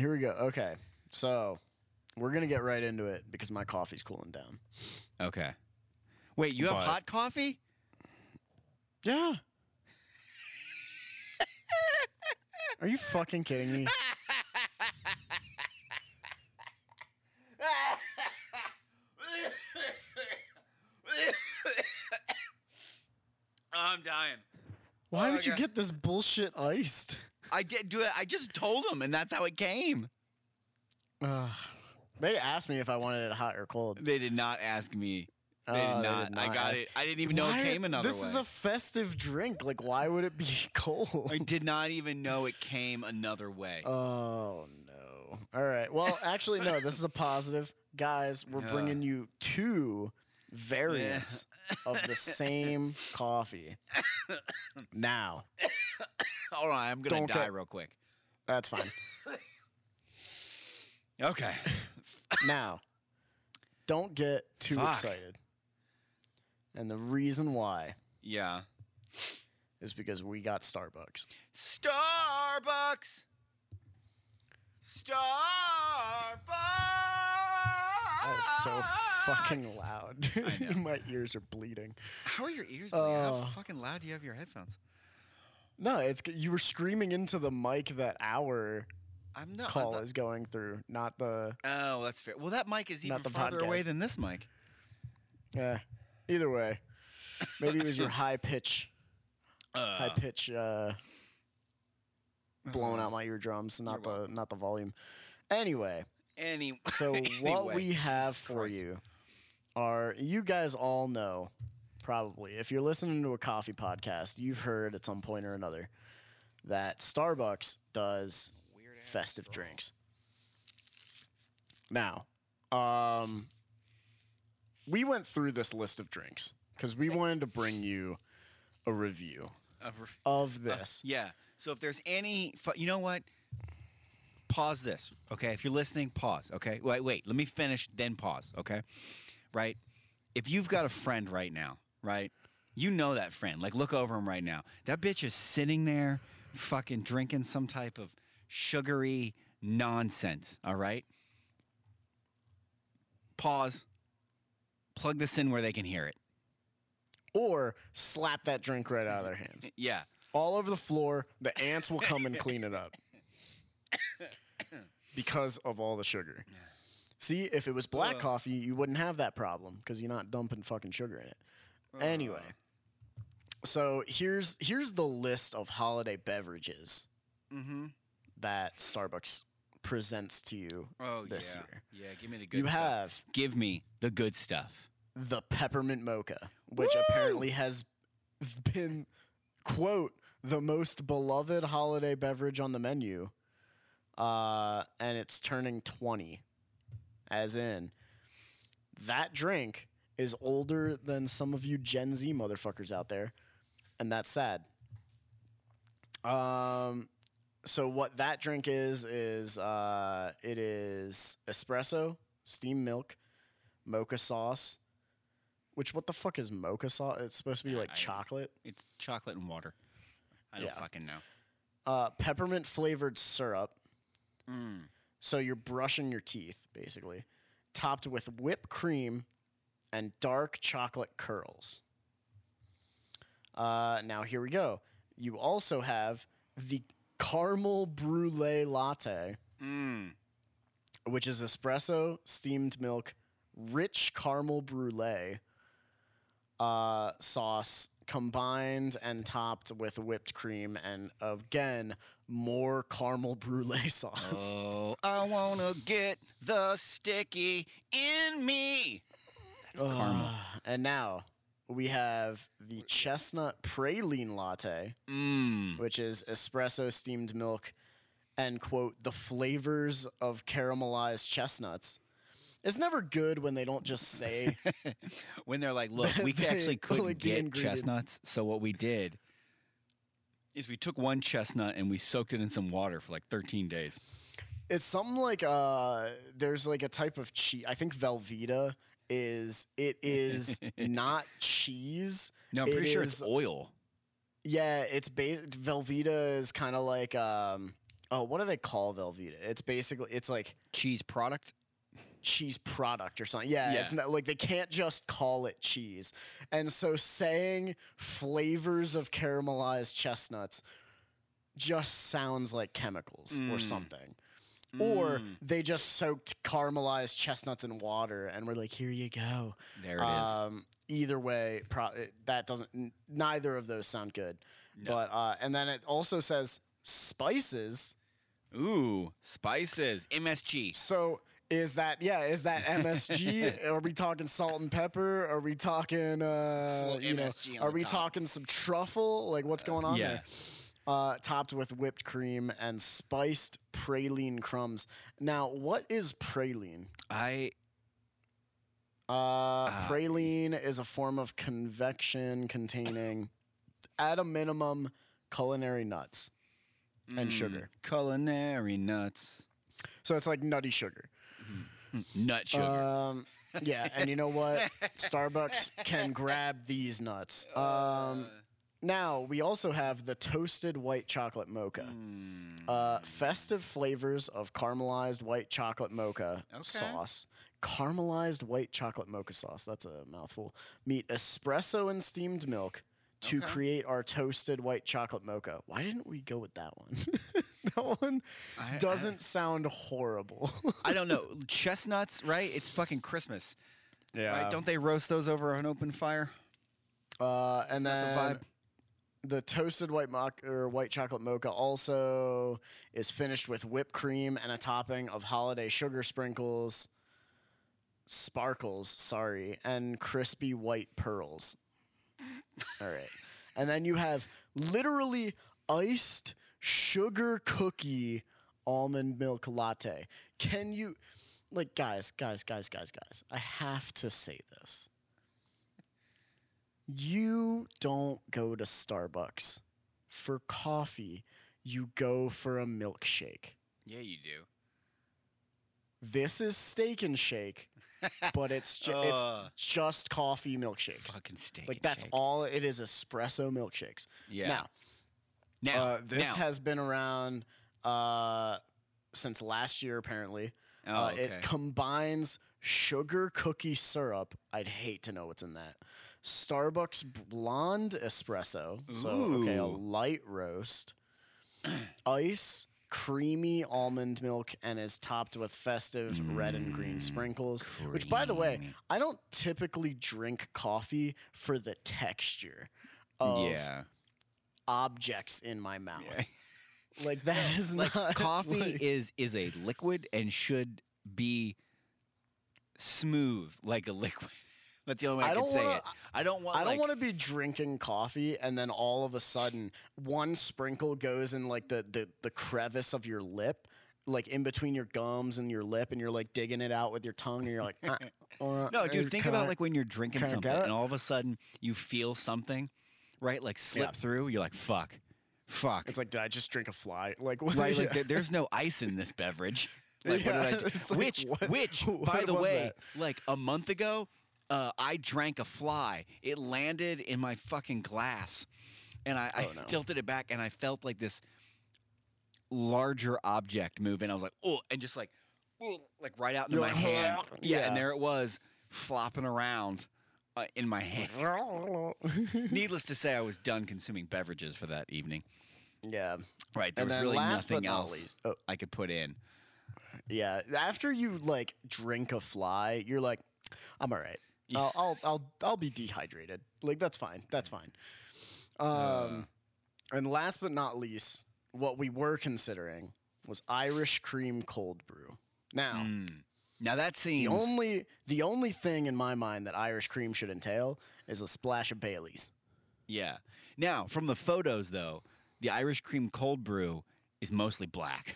Here we go. Okay. So we're gonna get right into it because my coffee's cooling down. Okay. Wait, you have But- hot coffee? Yeah. Are you fucking kidding me? Oh, I'm dying. Why Oh, would you okay. get this bullshit iced? I did do it. I just told him, and that's how it came. They asked me if I wanted it hot or cold. They did not ask me. They Oh, did they not. did I got ask. it. I didn't even know Why- it came another This way. This is a festive drink. Like, why would it be cold? I did not even know it came another way. Oh no! All right. Well, actually, no. This is a positive, guys. We're Yeah. bringing you two variants of the same coffee. Now, All right, I'm gonna Don't die get- real quick. that's fine. Okay. Now, don't get too Fuck. excited. And the reason why Yeah. is because we got Starbucks. Starbucks. Starbucks. That is so fucking loud. My ears are bleeding. How are your ears? bleeding? How fucking loud do you have your headphones? No, it's you were screaming into the mic that our I'm not. call I'm is going through, not the. oh, that's fair. Well, that mic is Not even the farther away than this mic. Yeah. Either way, maybe it was your high pitch, high Uh, pitch, uh, blowing out my eardrums, not the not the volume. Anyway, any. so what we have Jesus for Christ. you are you guys all know probably if you're listening to a coffee podcast, you've heard at some point or another that Starbucks does festive straw. drinks. Now, um, we went through this list of drinks because we wanted to bring you a review Uh, of this. Yeah. So if there's any, fu- you know what? Pause this, okay? If you're listening, pause, okay? Wait, wait. Let me finish, then pause, okay? Right? If you've got a friend right now, right? You know that friend. Like, look over him right now. That bitch is sitting there, fucking drinking some type of sugary nonsense. All right. Pause. Plug this in where they can hear it. Or slap that drink right out of their hands. Yeah. All over the floor. The ants will come and clean it up because of all the sugar. See, if it was black Ugh. coffee, you wouldn't have that problem because you're not dumping fucking sugar in it. Anyway, so here's here's the list of holiday beverages Mm-hmm. that Starbucks presents to you Oh this yeah. year. Yeah. Give me the good. You stuff. have Give me the good stuff. the peppermint mocha, which Woo! apparently has been quote the most beloved holiday beverage on the menu, uh, and it's turning twenty, as in that drink is older than some of you Gen Z motherfuckers out there, and that's sad. Um, so what that drink is is uh, it is espresso, steamed milk, mocha sauce. Which what the fuck is mocha sauce? It's supposed to be like I- chocolate. It's chocolate and water. I don't Yeah. fucking know. Uh, peppermint flavored syrup. Mm. So you're brushing your teeth basically, topped with whipped cream and dark chocolate curls. Uh, now here we go. You also have the caramel brulee latte, Mm. which is espresso, steamed milk, rich caramel brulee uh, sauce combined and topped with whipped cream and again more caramel brulee sauce. Oh, I wanna get the sticky in me. That's caramel. Uh, and now we have the chestnut praline latte, Mm. which is espresso, steamed milk, and quote the flavors of caramelized chestnuts. It's never good when they don't just say When they're like, look, we actually couldn't get chestnuts, so what we did is we took one chestnut and we soaked it in some water for like 13 days. It's something like uh there's like a type of cheese. I think Velveeta is it is not cheese. No, I'm It pretty sure is- it's oil. Yeah, it's based. Velveeta is kind of like um oh, what do they call Velveeta? It's basically it's like Cheese product. Cheese product or something. Yeah, it's not like they can't just call it cheese. And so saying flavors of caramelized chestnuts just sounds like chemicals or Mm. something. Or Mm, they just soaked caramelized chestnuts in water and we're like, here you go. there it is. Um, either way, pro- that doesn't. n- Neither of those sound good. No. But uh, and then it also says spices. Ooh, spices. MSG. So is that yeah? Is that MSG? are we talking salt and pepper? Are we talking uh, you know? Are we top. talking some truffle? Like what's going on yeah. there? Uh, topped with whipped cream and spiced praline crumbs. Now, what is praline? I Uh, Ah. praline is a form of convection containing, at a minimum, culinary nuts and mm, sugar. Culinary nuts. So it's like nutty sugar. Nut sugar. Um, yeah, and you know what? Starbucks can grab these nuts. Um, now we also have the toasted white chocolate mocha. mm, Uh, festive flavors of caramelized white chocolate mocha Okay. sauce. Caramelized white chocolate mocha sauce. That's a mouthful. Meet espresso and steamed milk to Okay. create our toasted white chocolate mocha. Why didn't we go with that one? that one I- I- doesn't sound horrible. I don't know. Chestnuts, right? It's fucking Christmas. yeah. Right? Don't they roast those over an open fire? Uh, and that then the vibe? the toasted white mock or white chocolate mocha also is finished with whipped cream and a topping of holiday sugar sprinkles, sparkles, sorry, and crispy white pearls. All right. And then you have literally iced sugar cookie almond milk latte. Can you like guys, guys, guys, guys, guys. I have to say this. You don't go to Starbucks for coffee. You go for a milkshake. Yeah, you do. This is steak and shake, but it's ju- it's just coffee milkshakes. Fucking steak. Like that's shake. all it is espresso milkshakes. Yeah. Now, now, uh, this now. has been around uh, since last year apparently. Oh, uh, okay. It combines sugar cookie syrup. I'd hate to know what's in that. Starbucks blonde espresso. So okay, a light roast. Ice, creamy almond milk, and is topped with festive red and green Mm, sprinkles. Which, by the way. I don't typically drink coffee for the texture of yeah. Objects in my mouth. Yeah. Like that is like not coffee like- is is a liquid and should be smooth like a liquid. That's the only way I, I can don't say it. I don't want. I don't like, want to be drinking coffee and then all of a sudden one sprinkle goes in like the, the the crevice of your lip, like in between your gums and your lip, and you're like digging it out with your tongue, and you're like, "Ah, uh, No, dude. uh, Think about I-" like when you're drinking something and all of a sudden you feel something, right? Like slip Yeah. through. You're like, fuck, fuck. it's like, did I just drink a fly? Like, what? right? Like there's no ice in this beverage. Like what Yeah, did I do? it's like, which, what- which, by the way, that? like a month ago, uh, I drank a fly. It landed in my fucking glass, and I, I Oh, no. tilted it back, and I felt like this larger object move, and I was like, oh, and just like, like right out into You're my like, hand. Yeah, yeah. and there it was, flopping around uh, in my hand. Needless to say, I was done consuming beverages for that evening. yeah, Right, there and was really nothing not else least, oh, I could put in. yeah. After you like drink a fly, you're like, I'm all right. I'll, I'll I'll I'll be dehydrated. Like that's fine. That's fine. Um, Uh. and last but not least, what we were considering was Irish cream cold brew. Now, Mm. Now that the only the only thing in my mind that Irish cream should entail is a splash of Bailey's. yeah. Now from the photos though, the Irish cream cold brew is mostly black.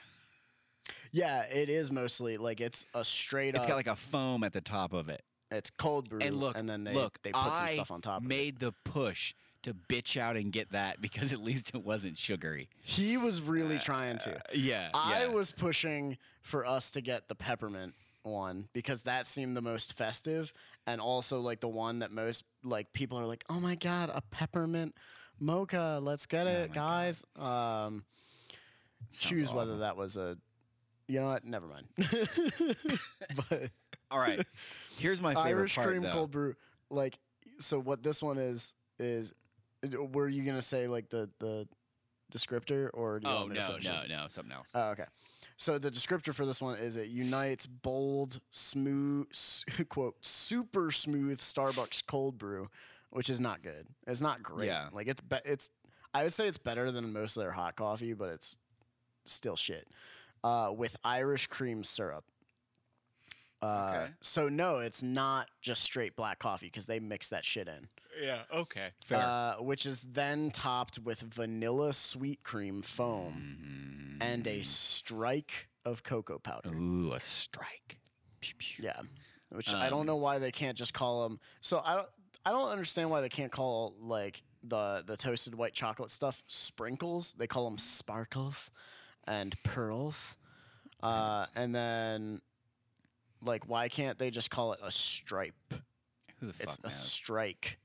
Yeah, it is mostly like it's a straight It's up. got like a foam at the top of it. it's cold brew, And look, and then they look, they put some I stuff on top. of it. Made the push to bitch out and get that because at least it wasn't sugary. He was really uh, trying to. Yeah, I yeah. was pushing for us to get the peppermint one because that seemed the most festive and also like the one that most like people are like, "Oh my god, a peppermint mocha, let's get Oh it, God. guys." Um Sounds choose whether that was a. You know what? Never mind. but All right. Here's my favorite Irish part, cream though. cold brew, like so. What this one is is, were you gonna say like the the descriptor or? Do you Oh want me no, finish no, no, something else. Oh, okay. So the descriptor for this one is it unites bold, smooth, quote, super smooth Starbucks cold brew, which is not good. It's not great. Yeah. Like it's be- it's I would say it's better than most of their hot coffee, but it's still shit. Uh, with Irish cream syrup. Uh, Okay. So no, it's not just straight black coffee because they mix that shit in. Yeah. Okay. Fair. Uh, which is then topped with vanilla sweet cream foam and a strike of cocoa powder. Ooh, a strike. Pew, pew. Yeah, which I don't Um, know why they can't just call them. So I don't. I don't understand why they can't call like the the toasted white chocolate stuff sprinkles. They call them sparkles and pearls. Uh, and then, like, why can't they just call it a stripe? Who the fuck It's a strike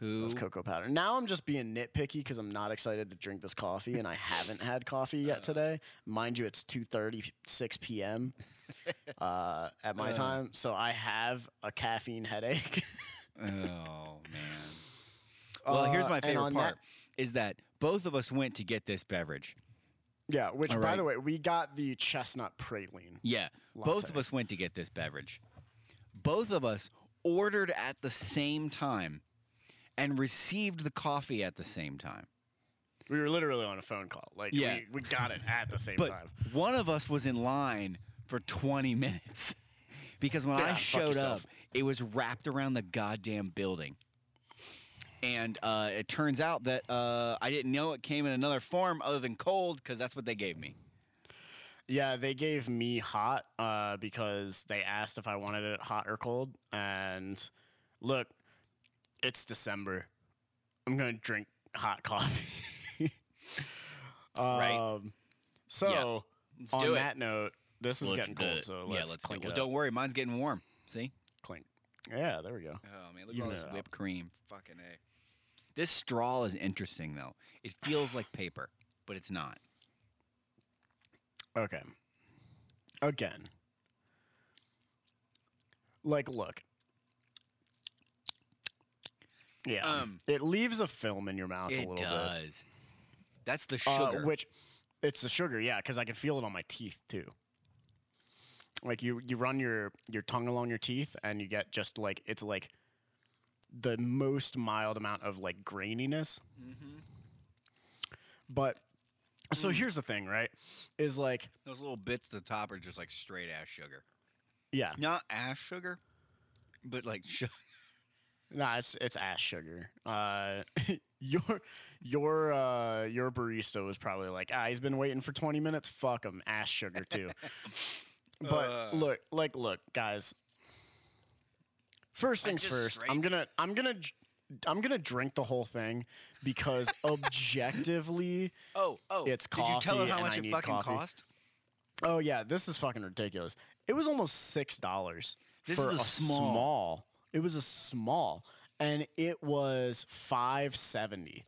Who? of cocoa powder. Now I'm just being nitpicky because I'm not excited to drink this coffee, and I haven't had coffee yet today. Mind you, it's 2:36 p.m. Uh, at my Uh. time, so I have a caffeine headache. Oh man. Well, here's Uh, my and favorite on part: that- is that both of us went to get this beverage. Yeah, which All by right. the way, we got the chestnut praline. Yeah, both of us went to get this beverage. Both of us ordered at the same time and received the coffee at the same time. We were literally on a phone call. Like, Yeah. we, we got it at the same But time. one of us was in line for 20 minutes because when Yeah, I showed up, it was wrapped around the goddamn building. And uh, it turns out that uh, I didn't know it came in another form other than cold because that's what they gave me. Yeah, they gave me hot uh, because they asked if I wanted it hot or cold. And look, it's December. I'm gonna drink hot coffee. Right. Um, so Let's on that note, this is Let's getting cold. it. So let's let's clink Well, up. don't worry, mine's getting warm. See? Clink. Yeah, there we go. Oh man, look at all this whipped cream. Fucking a. This straw is interesting though. It feels like paper, but it's not. Okay. Again. Like, look. Yeah. Um, it leaves a film in your mouth a It little bit. does. That's the Uh, sugar. which it's the sugar, yeah, because I can feel it on my teeth too. Like you, you run your your tongue along your teeth, and you get just like it's like the most mild amount of like graininess. Mm-hmm. But so Mm. here's the thing, right? Is like Those little bits at the top are just like straight ass sugar. yeah, Not ash sugar, but like sugar. Nah, it's it's ass sugar. Uh, your your uh your barista was probably like, ah, he's been waiting for twenty minutes. Fuck him, ash sugar too. but Uh. look, like, look, guys. First things first. straight- I'm gonna I'm gonna I'm gonna drink the whole thing because objectively, Oh, oh. It's Did you tell coffee how much I it fucking coffee. cost? oh yeah, this is fucking ridiculous. It was almost six dollars This for is a small. small. It was a small, and it was five seventy.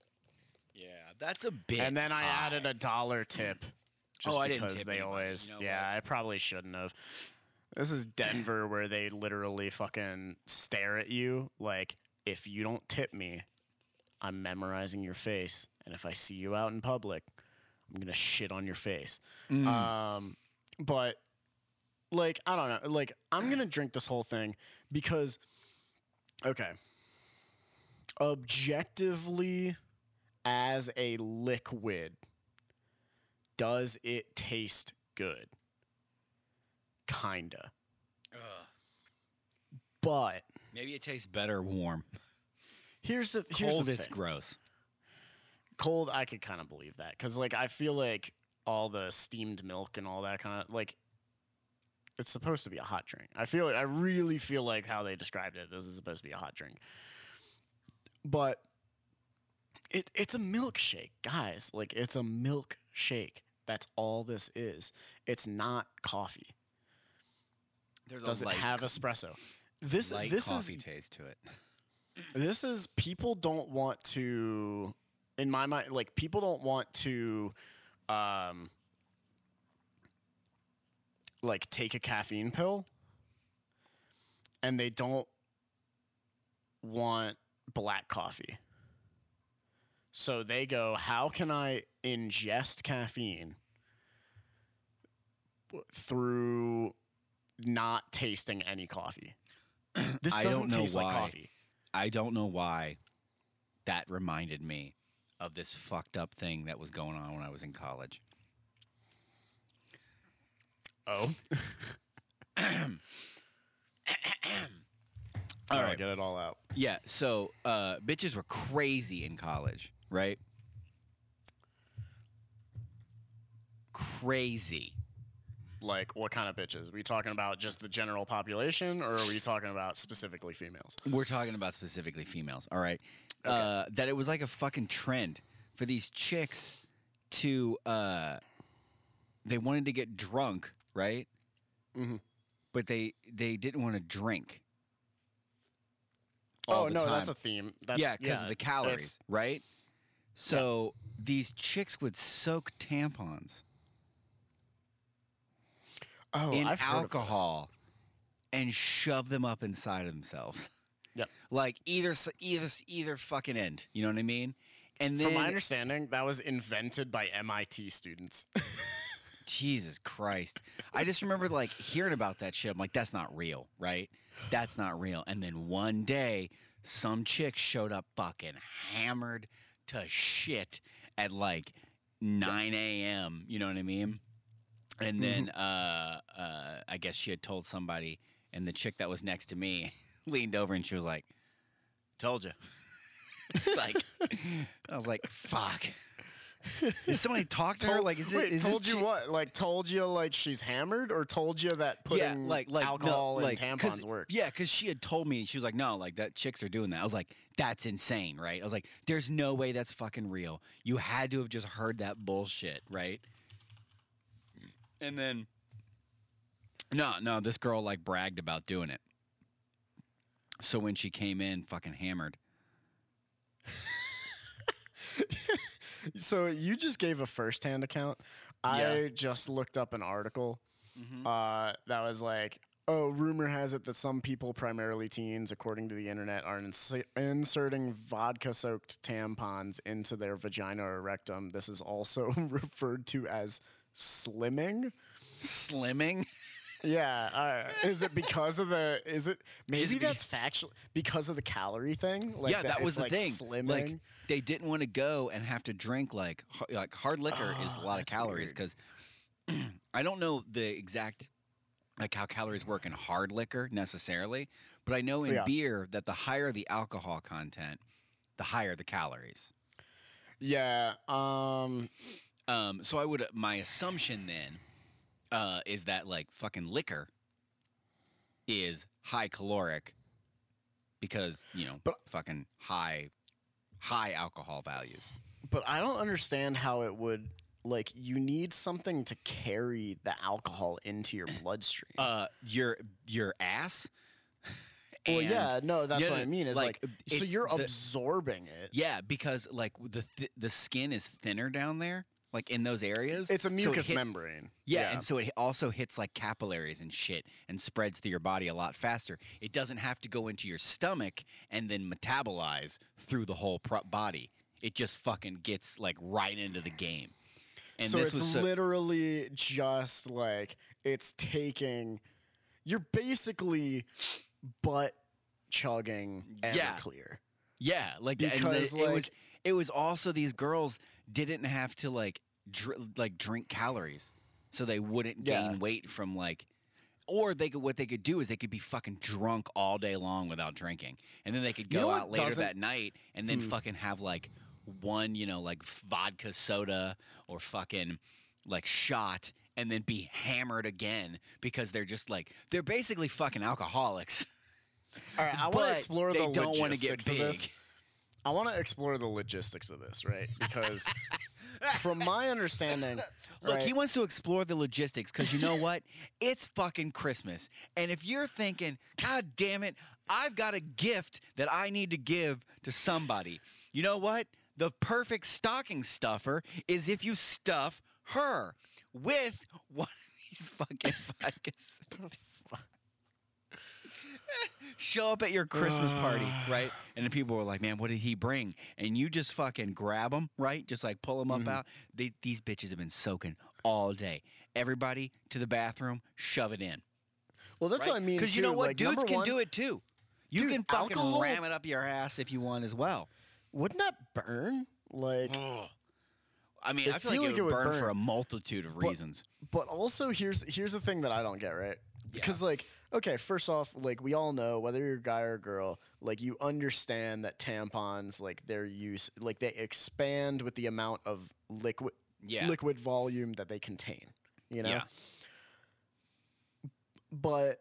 Yeah, that's a bit. and then I added a dollar tip. Just Oh, I didn't tip they anybody, always. you know yeah? I probably shouldn't have. This is Denver, where they literally fucking stare at you like, if you don't tip me, I'm memorizing your face, and if I see you out in public, I'm gonna shit on your face. Mm. Um, but like, I don't know. Like, I'm gonna drink this whole thing because, okay, objectively, as a liquid, does it taste good? Kinda, Ugh. but Maybe it tastes better warm. here's the here's Cold, the it's gross. cold i could kind of believe that. Because like i feel like all the steamed milk and all that kind of like it's supposed to be a hot drink. I feel i really feel like how they described it this is supposed to be a hot drink. But it it's a milkshake guys. Like it's a milkshake. That's all this is. It's not coffee There's does it light, have espresso this light this coffee is taste to it. this is people don't want to in my mind like people don't want to um like take a caffeine pill and they don't want black coffee. So they go, "How can I ingest caffeine through not tasting any coffee?" This I doesn't don't know taste like coffee. I don't know why that reminded me of this fucked up thing that was going on when I was in college. Oh. All All right. right, get it all out. Yeah, so uh, bitches were crazy in college, right? Crazy. Like, what kind of bitches? Are we talking about just the general population, or are we talking about specifically females? We're talking about specifically females, all right? Uh, that it was like a fucking trend for these chicks to, uh, they wanted to get drunk, right? Mhm. But they they didn't want to drink. oh no, that's a theme. That's, yeah, because of the calories, right? So these chicks would soak tampons Oh, in I've heard of this. alcohol and shove them up inside of themselves. Yep. Like either either either fucking end. You know what I mean? And then, From my understanding, that was invented by MIT students. Jesus Christ, I just remember like hearing about that shit. I'm like, that's not real, right? That's not real. And then one day, some chick showed up fucking hammered to shit at like 9 a.m. You know what I mean? And then uh, uh, I guess she had told somebody, and the chick that was next to me leaned over and she was like, "Told you." like, I was like, "Fuck." Did somebody talk to her? Like, is it? wait, is told you chick- what? Like, told you like she's hammered, or told you that putting yeah, like like alcohol no, and tampons works? Yeah, because she had told me she was like, no, like that chicks are doing that. I was like, that's insane, right? I was like, there's no way that's fucking real. You had to have just heard that bullshit, right? And then, no, no, this girl like bragged about doing it. So when she came in, fucking hammered. So you just gave a first-hand account. I just looked up an article uh, that was like, "Oh, rumor has it that some people, primarily teens, according to the internet, are ins- inserting vodka-soaked tampons into their vagina or rectum. This is also referred to as slimming." Slimming. Yeah, uh, is it because of the? Is it maybe that's factual because of the calorie thing? Like yeah, that was the like, thing. Slimming. Like they didn't want to go and have to drink like like hard liquor is a Oh, lot of calories because I don't know the exact like how calories work in hard liquor necessarily, but I know in Yeah. beer that the higher the alcohol content, the higher the calories. yeah, um, Um, so I would my assumption then uh, is that like fucking liquor is high caloric because you know But- fucking high high alcohol values. but I don't understand how it would. Like, you need something to carry the alcohol into your bloodstream. Uh, your your ass. well, yeah, no, that's what I mean. Is like, like, so you're the- absorbing it. Yeah, because like the th- the skin is thinner down there, like in those areas. It's a so it membrane. Yeah, and so it also hits like capillaries and shit and spreads through your body a lot faster. It doesn't have to go into your stomach and then metabolize through the whole pro- body. It just fucking gets like right into the game. And so this it's was so, literally just like it's taking. You're basically butt chugging Yeah. clear. yeah, like and the- because, it was like- it was also these girls didn't have to like dr- like drink calories, so they wouldn't gain Yeah. weight from like. Or they could what they could do is they could be fucking drunk all day long without drinking, and then they could You go know out later doesn't- that night and then Hmm. fucking have like one you know like vodka soda or fucking like shot and then be hammered again because they're just like they're basically fucking alcoholics. All right, I want to explore they the don't want to get big. this. I want to explore the logistics of this, right? Because from my understanding, Look, he wants to explore the logistics because you know what? It's fucking Christmas. And if you're thinking, God damn it, I've got a gift that I need to give to somebody, you know what? The perfect stocking stuffer is if you stuff her with one of these fucking vodkas. Oh, Show up at your Christmas party, right? And the people were like, "Man, what did he bring?" And you just fucking grab them, right? Just like pull them up Mhm. out. They, these bitches have been soaking all day. Everybody to the bathroom, shove it in. Well, that's what I mean. Because you know what, like, dudes can one, do it too. You Dude, can fucking alcohol- ram it up your ass if you want as well. Wouldn't that burn? Like, I mean, I feel feel like like it it would would burn, for a multitude of reasons. but also here's here's the thing that I don't get right. Because like, okay, first off, like we all know whether you're a guy or a girl, like you understand that tampons, like their use, like they expand with the amount of liquid yeah, liquid volume that they contain. You know. yeah, But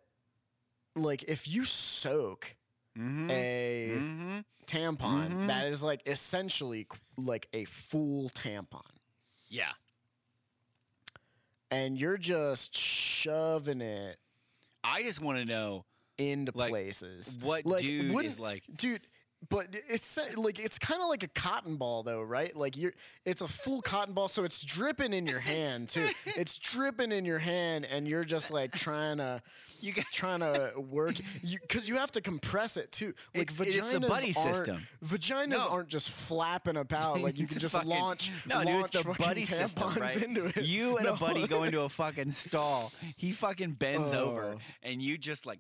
like, if you soak mm-hmm. a mm-hmm. tampon, Mhm. that is like essentially qu- like a full tampon. yeah. and you're just shoving it I just want to know into Like, places. what Like, dude is like. Dude, but it's like it's kind of like a cotton ball though, right? Like you're it's a full cotton ball so it's dripping in your hand too. It's dripping in your hand and you're just like trying to You got trying to work you cuz you have to compress it too. Like It's- vaginas it's a buddy aren't, system. Vaginas No. aren't just flapping about like you can just fucking- launch No, dude, launch it's the buddy system, right? into it. You and a buddy go into a fucking stall. He fucking bends over, Oh. and you just like,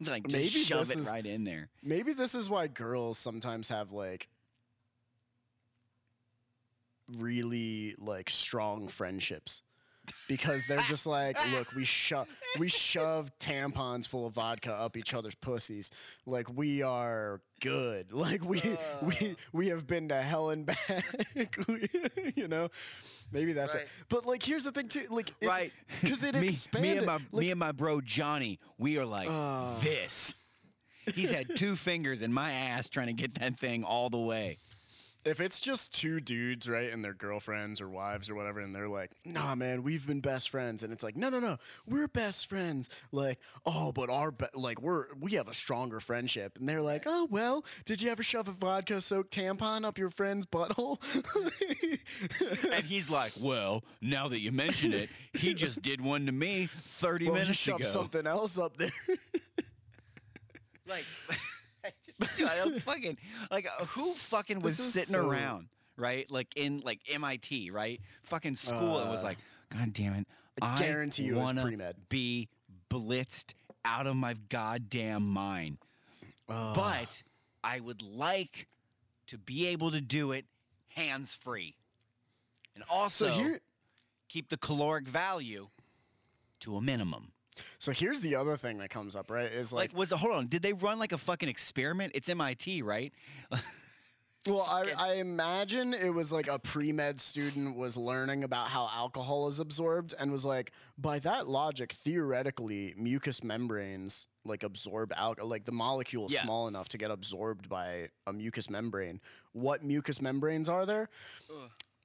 like just Maybe shove this it is- right in there. Maybe this is why girls sometimes have like really like strong friendships. Because they're just like, look, we shove we shove tampons full of vodka up each other's pussies. Like we are good. Like we we we have been to hell and back. You know, maybe that's Right. it. But like, here's the thing too. Like, it's, right? Because it me, expanded. me and my like, me and my bro Johnny, we are like Uh. this. He's had two fingers in my ass trying to get that thing all the way. If it's just two dudes, right, and their girlfriends or wives or whatever, and they're like, "Nah, man, we've been best friends," and it's like, "No, no, no, we're best friends." Like, oh, but our be- like we're we have a stronger friendship, and they're like, "Oh, well, did you ever shove a vodka-soaked tampon up your friend's butthole?" And he's like, "Well, now that you mention it, he just did one to me 30 well, you minutes shoved ago." something else up there. Like, I just, dude, I don't fucking like uh, who fucking was sitting so- around, right? Like in like MIT, right? Fucking school, and was Uh, like, God damn it! I guarantee you it wanna pre-med." be blitzed out of my goddamn mind, but I would like to be able to do it hands free, and also so here, keep the caloric value to a minimum. So here's the other thing that comes up, right? Is Like, like was? Hold on. Did they run like a fucking experiment? It's MIT, right? Well, I, I imagine it was like a pre med student was learning about how alcohol is absorbed and was like, by that logic, theoretically, mucous membranes like absorb alcohol, like the molecule is Yeah. small enough to get absorbed by a mucous membrane. What mucous membranes are there?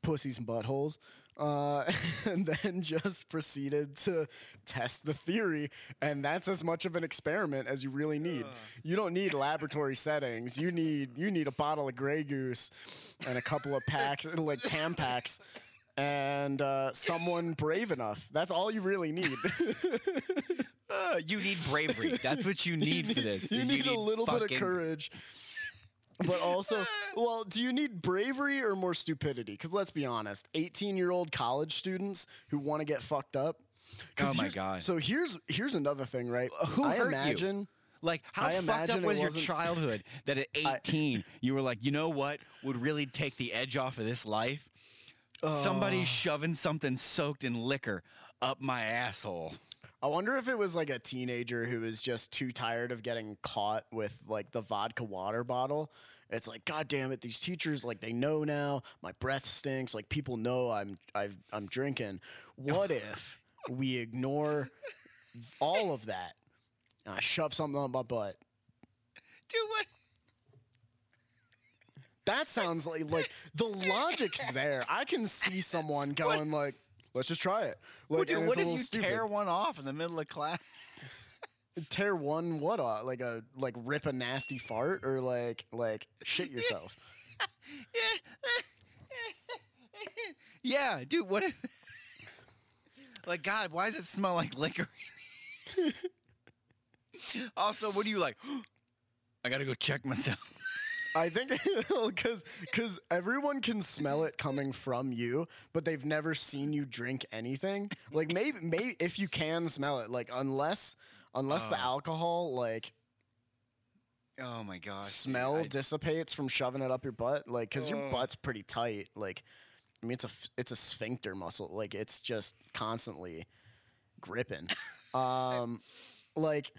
Pussies and buttholes. Uh, and then just proceeded to test the theory. And that's as much of an experiment as you really need. You don't need laboratory settings. You need you need a bottle of Grey Goose and a couple of packs, like Tampax, and uh, someone brave enough. That's all you really need. Uh, you need bravery. That's what you need for this. you is need a little bit of courage. But also, well, do you need bravery or more stupidity? Because let's be honest, 18 year old college students who want to get fucked up. Oh my God. So here's here's another thing, right? Uh, who I hurt you? imagine. Like, how I fucked up was your childhood that at 18 you were like, you know what would really take the edge off of this life? Somebody Uh. shoving something soaked in liquor up my asshole. I wonder if it was like a teenager who was just too tired of getting caught with like the vodka water bottle. It's like, God damn it, these teachers like they know now. My breath stinks. Like people know I'm I've, I'm drinking. What if we ignore all of that? And I shove something up my butt. Dude, what? That sounds like like the logic's there. I can see someone going like, let's just try it. Like, What, dude, what if you stupid. tear one off in the middle of class? tear one what off? Like a like rip a nasty fart or like like shit yourself. Yeah, dude, what? If, like, God, why does it smell like liquor? also, what do you like? I gotta go check myself. I think because because everyone can smell it coming from you, but they've never seen you drink anything. Like maybe maybe if you can smell it, like unless unless the Oh. alcohol like Oh my gosh. dude, smell I- dissipates from shoving it up your butt, like because your butt's pretty tight. Like I mean, it's a it's a sphincter muscle. Like it's just constantly gripping. Um, like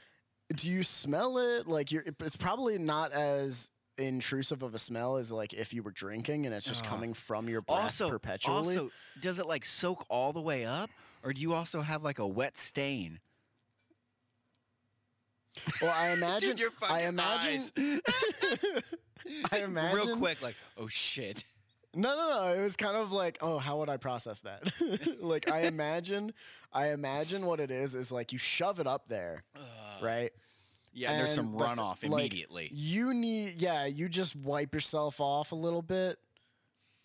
do you smell it? Like you're it's probably not as intrusive of a smell is like if you were drinking and it's just Ugh. coming from your breath also, perpetually. also, does it like soak all the way up, or do you also have like a wet stain? well, I imagine. Dude, your I imagine. I imagine. Real quick, like, oh shit. No, no, no. It was kind of like, oh, how would I process that? like, I imagine, I imagine what it is is like you shove it up there, right? Yeah, and there's some And the f- runoff like, immediately. You need, yeah, you just wipe yourself off a little bit,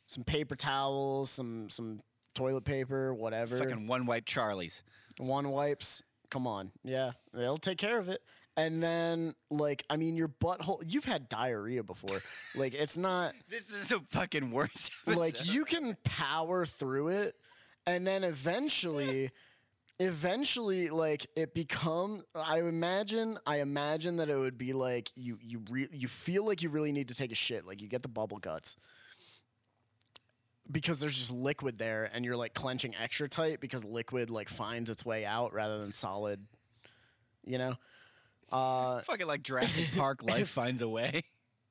some paper towels, some some toilet paper, whatever. Fucking one wipe Charlie's. One wipes. Come on, yeah, they'll take care of it. And then, like, I mean, your butthole. You've had diarrhea before. like, it's not This is the fucking worst. like you can power through it and then eventually eventually like it become i imagine i imagine that it would be like you you re- you feel like you really need to take a shit like you get the bubble guts because there's just liquid there and you're like clenching extra tight because liquid like finds its way out rather than solid you know uh fucking like Jurassic Park. Life finds a way.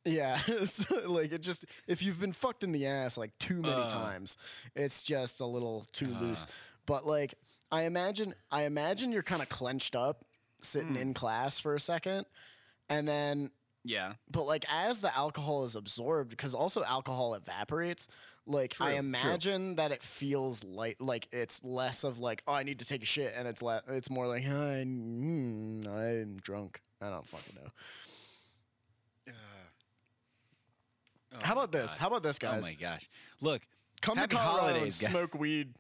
yeah, like it just if you've been fucked in the ass like too many Uh. times, it's just a little too loose. Uh. But like I imagine I imagine you're kind of clenched up sitting Hmm. in class for a second and then Yeah. but like as the alcohol is absorbed because also alcohol evaporates like True, i true. imagine that it feels light like it's less of like oh i need to take a shit and it's le- it's more like I, mm, i'm drunk i don't fucking know Oh how about this God. how about this guys? Oh my gosh. Look, come Happy to colorado holidays, guys. smoke weed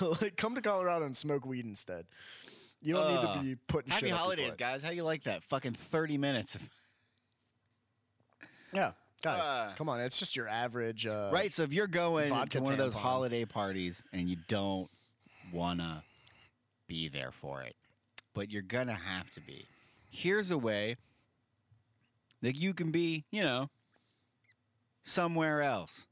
like come to colorado and smoke weed instead you don't need Uh, to be putting happy shit up your holidays, guys. How you like that? Fucking 30 minutes. Of, yeah guys Uh. come on it's just your average uh, right. So if you're going to one of those holiday parties and you don't want to be there for it, but you're going to have to be, here's a way that you can be, you know, somewhere else.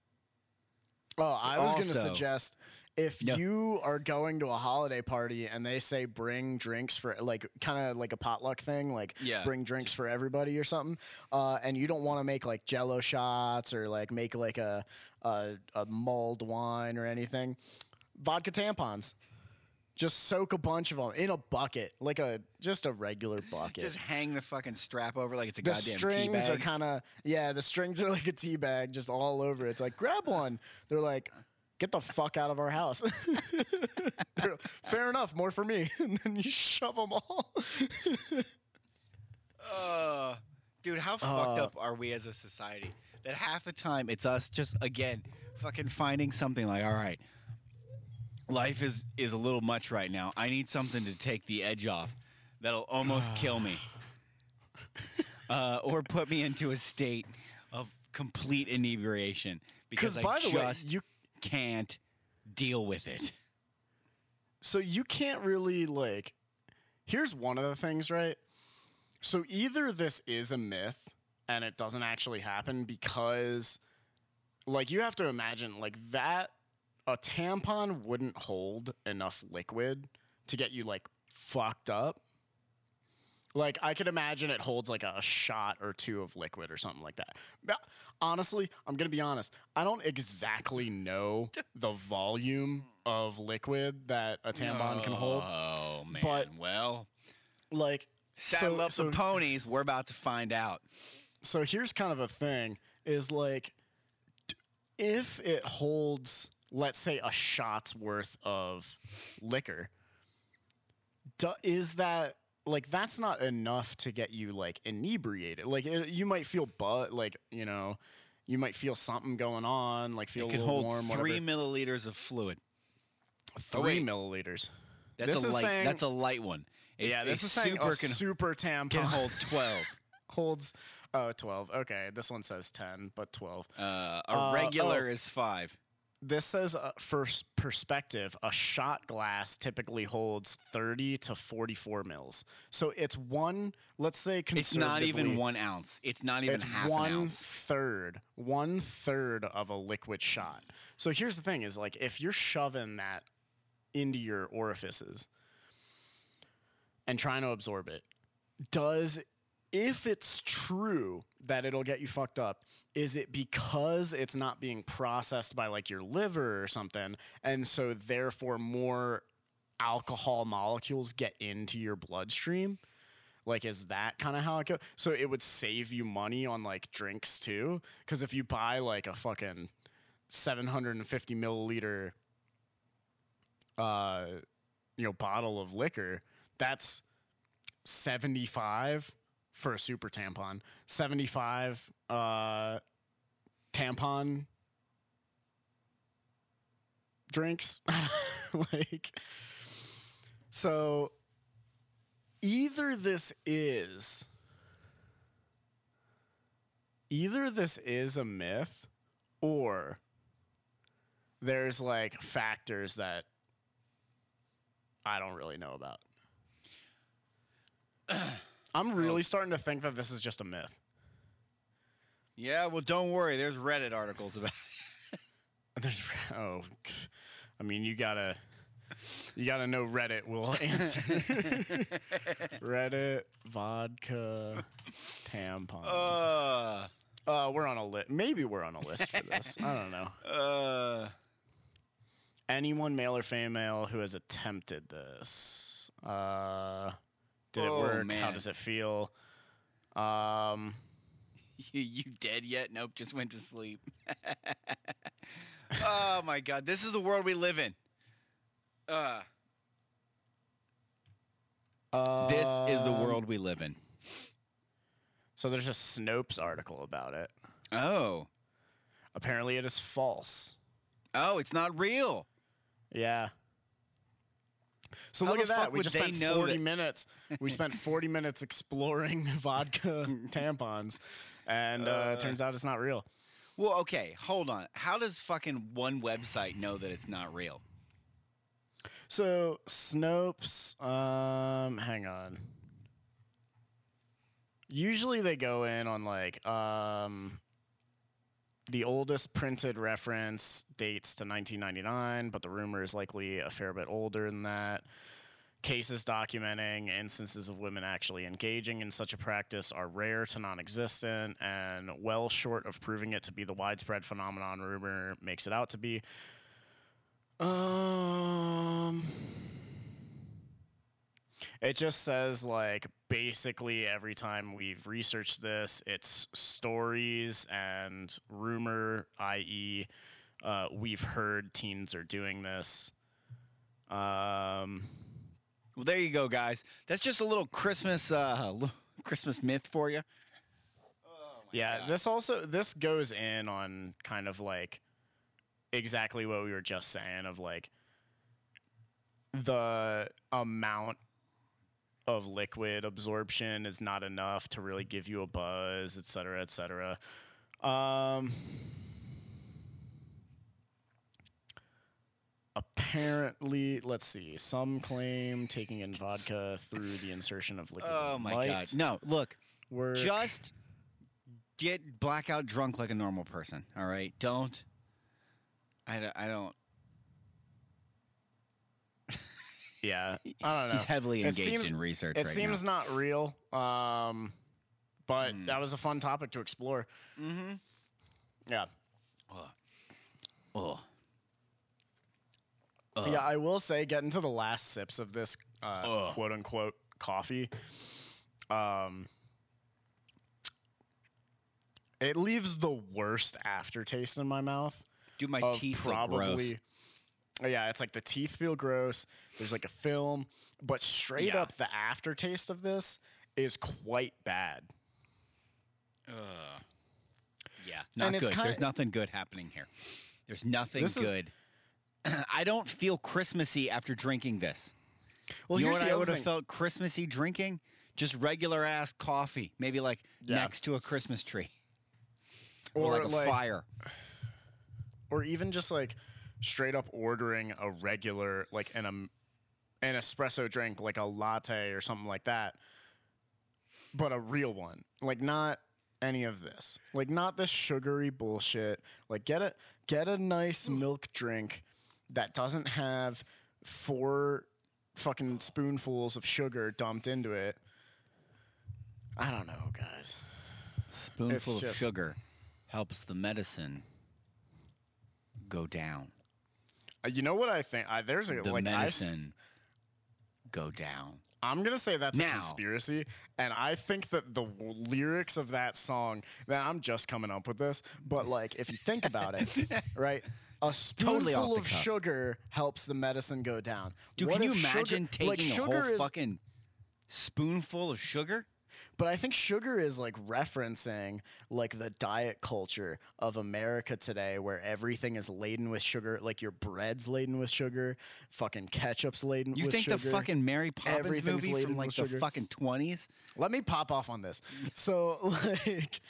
Oh, I was going to suggest if you are going to a holiday party and they say bring drinks for like kind of like a potluck thing, like Yeah. bring drinks for everybody or something, uh, and you don't want to make like Jello shots or like make like a, a a mulled wine or anything, vodka tampons. Just soak a bunch of them in a bucket, like a just a regular bucket. Just hang the fucking strap over like it's a the goddamn strings are kind of yeah the strings are like a tea bag just all over it's like grab one they're like get the fuck out of our house. Fair enough more for me. And then you shove them all. Uh, dude, how fucked Uh, up are we as a society that half the time it's us just again fucking finding something like, all right, life is is a little much right now. I need something to take the edge off that'll almost kill me, uh, or put me into a state of complete inebriation because because I by the way just you can't deal with it. so you can't really like here's one of the things right so either this is a myth and it doesn't actually happen because like you have to imagine like that a tampon wouldn't hold enough liquid to get you like fucked up like i could imagine it holds like a shot or two of liquid or something like that But honestly i'm gonna be honest i don't exactly know the volume of liquid that a tampon can hold Oh man. But- well, like saddle so- up so- the ponies. We're about to find out. so here's kind of a thing is like if it holds let's say a shot's worth of liquor do, is that like that's not enough to get you like inebriated like it, you might feel but like you know you might feel something going on, like feel It a can little hold warm. three whatever. milliliters of fluid. three milliliters. That's This a light. saying- that's a light one. A- yeah, this is super a can, super tampon can hold twelve. holds. Oh, 12. Okay, this one says 10, but 12. Uh, a Uh, regular oh. is five. This says, uh, for perspective, a shot glass typically holds 30 to 44 mils. So it's one, let's say, It's not even one ounce. It's not even it's half one an ounce. third, one third of a liquid shot. So here's the thing: is like if you're shoving that into your orifices and trying to absorb it, does if it's true that it'll get you fucked up, is it because it's not being processed by like your liver or something, and so therefore more alcohol molecules get into your bloodstream? Like, is that kind of how it goes? So it would save you money on like drinks too, because if you buy like a fucking 750 milliliter, uh, you know, bottle of liquor, that's 75 for a super tampon, 75 uh, tampon drinks, like. So either this is either this is a myth or there's like factors that I don't really know about. I'm really starting to think that this is just a myth. Yeah, well, don't worry. There's Reddit articles about. There's oh, I mean you gotta you gotta know Reddit will answer. Reddit vodka tampons. Uh, Uh, we're on a list. Maybe we're on a list for this. I don't know. uh, Anyone, male or female, who has attempted this. Uh, did it Oh, work? How does it feel? Um, you, you dead yet? Nope, just went to sleep. oh my god, this is the world we live in. Uh, this is the um, world we live in. So there's a Snopes article about it. Oh, Apparently, it is false. oh, it's not real. Yeah. So How look at that. We just spent know 40 that- minutes. We spent 40 minutes exploring vodka tampons, and uh, Uh. turns out it's not real. Well, okay, hold on. How does fucking one website know that it's not real? So Snopes, um, hang on. Usually they go in on like um, the oldest printed reference dates to 1999, but the rumor is likely a fair bit older than that. Cases documenting instances of women actually engaging in such a practice are rare to non existent and well short of proving it to be the widespread phenomenon rumor makes it out to be. Um, it just says like basically every time we've researched this, it's stories and rumor, i.e., uh, we've heard teens are doing this. Um, Well, there you go, guys. That's just a little Christmas, uh, Christmas myth for you. Oh yeah, God. this also this goes in on kind of like exactly what we were just saying of like the amount of liquid absorption is not enough to really give you a buzz, et cetera, et cetera. Um, apparently, let's see. Some claim taking in vodka through the insertion of liquid Oh my might god. No, look, work. just get blackout drunk like a normal person. All right, don't. I, don't- I don't. Yeah, I don't know. He's heavily engaged seems- in research It right seems not real. Um, but Hmm. that was a fun topic to explore. Mm-hmm. Yeah. Oh. yeah, I will say, getting to the last sips of this uh, Ugh. quote unquote coffee, um, it leaves the worst aftertaste in my mouth. Do my teeth probably. Look gross. Oh, Yeah, it's like the teeth feel gross. There's like a film, but straight Yeah. up, the aftertaste of this is quite bad. Ugh. Yeah, not And good. There's kinda- nothing good happening here. There's nothing This is- good. I don't feel Christmassy after drinking this. Well, you know here's what I would have felt Christmassy drinking? Just regular ass coffee, maybe like Yeah. next to a Christmas tree or, Or like a like- fire. or even just like straight up ordering a regular like an um, an espresso drink like a latte or something like that but a real one. Like not any of this. Like not this sugary bullshit. Like get a get a nice milk drink that doesn't have four fucking spoonfuls of sugar dumped into it. I don't know guys. Spoonful of sugar helps the medicine go down. Uh, you know what i think I, there's a The like I medicine go down. I'm gonna say that's a conspiracy, and I think that the w- lyrics of that song. Now I'm just coming up with this, but like if you think about it, right? A spoonful Totally of cuff. sugar helps the medicine go down. Dude, What can you if sugar- imagine taking like, a whole is, fucking spoonful of sugar? But I think sugar is like referencing like the diet culture of America today, where everything is laden with sugar. Like your bread's laden with sugar, fucking ketchup's laden You with think the fucking Mary Poppins movie from like the sugar. fucking twenties? Let me pop off on this. So, like,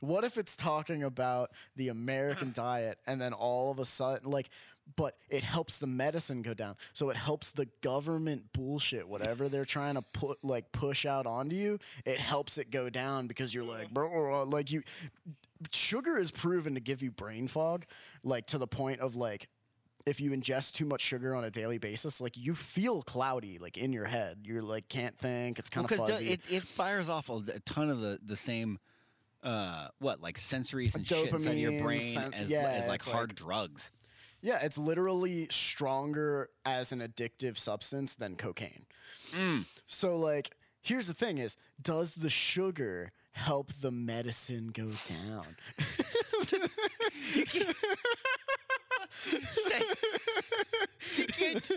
what if it's talking about the American diet and then all of a sudden, like, but it helps the medicine go down. So it helps the government bullshit, whatever they're trying to put, like, push out onto you, it helps it go down because you're like, bro, like, you, sugar is proven to give you brain fog, like, to the point of, like, if you ingest too much sugar on a daily basis, like you feel cloudy, like in your head. You're like can't think. It's kind of Because fuzzy. it, it fires off a, ton of the, the same, uh, what, like sensories and shit inside your brain sen- as, yeah, as like hard like- drugs. Yeah, it's literally stronger as an addictive substance than cocaine. Mm. So like here's the thing is does the sugar help the medicine go down? Just, you can't, say, you can't,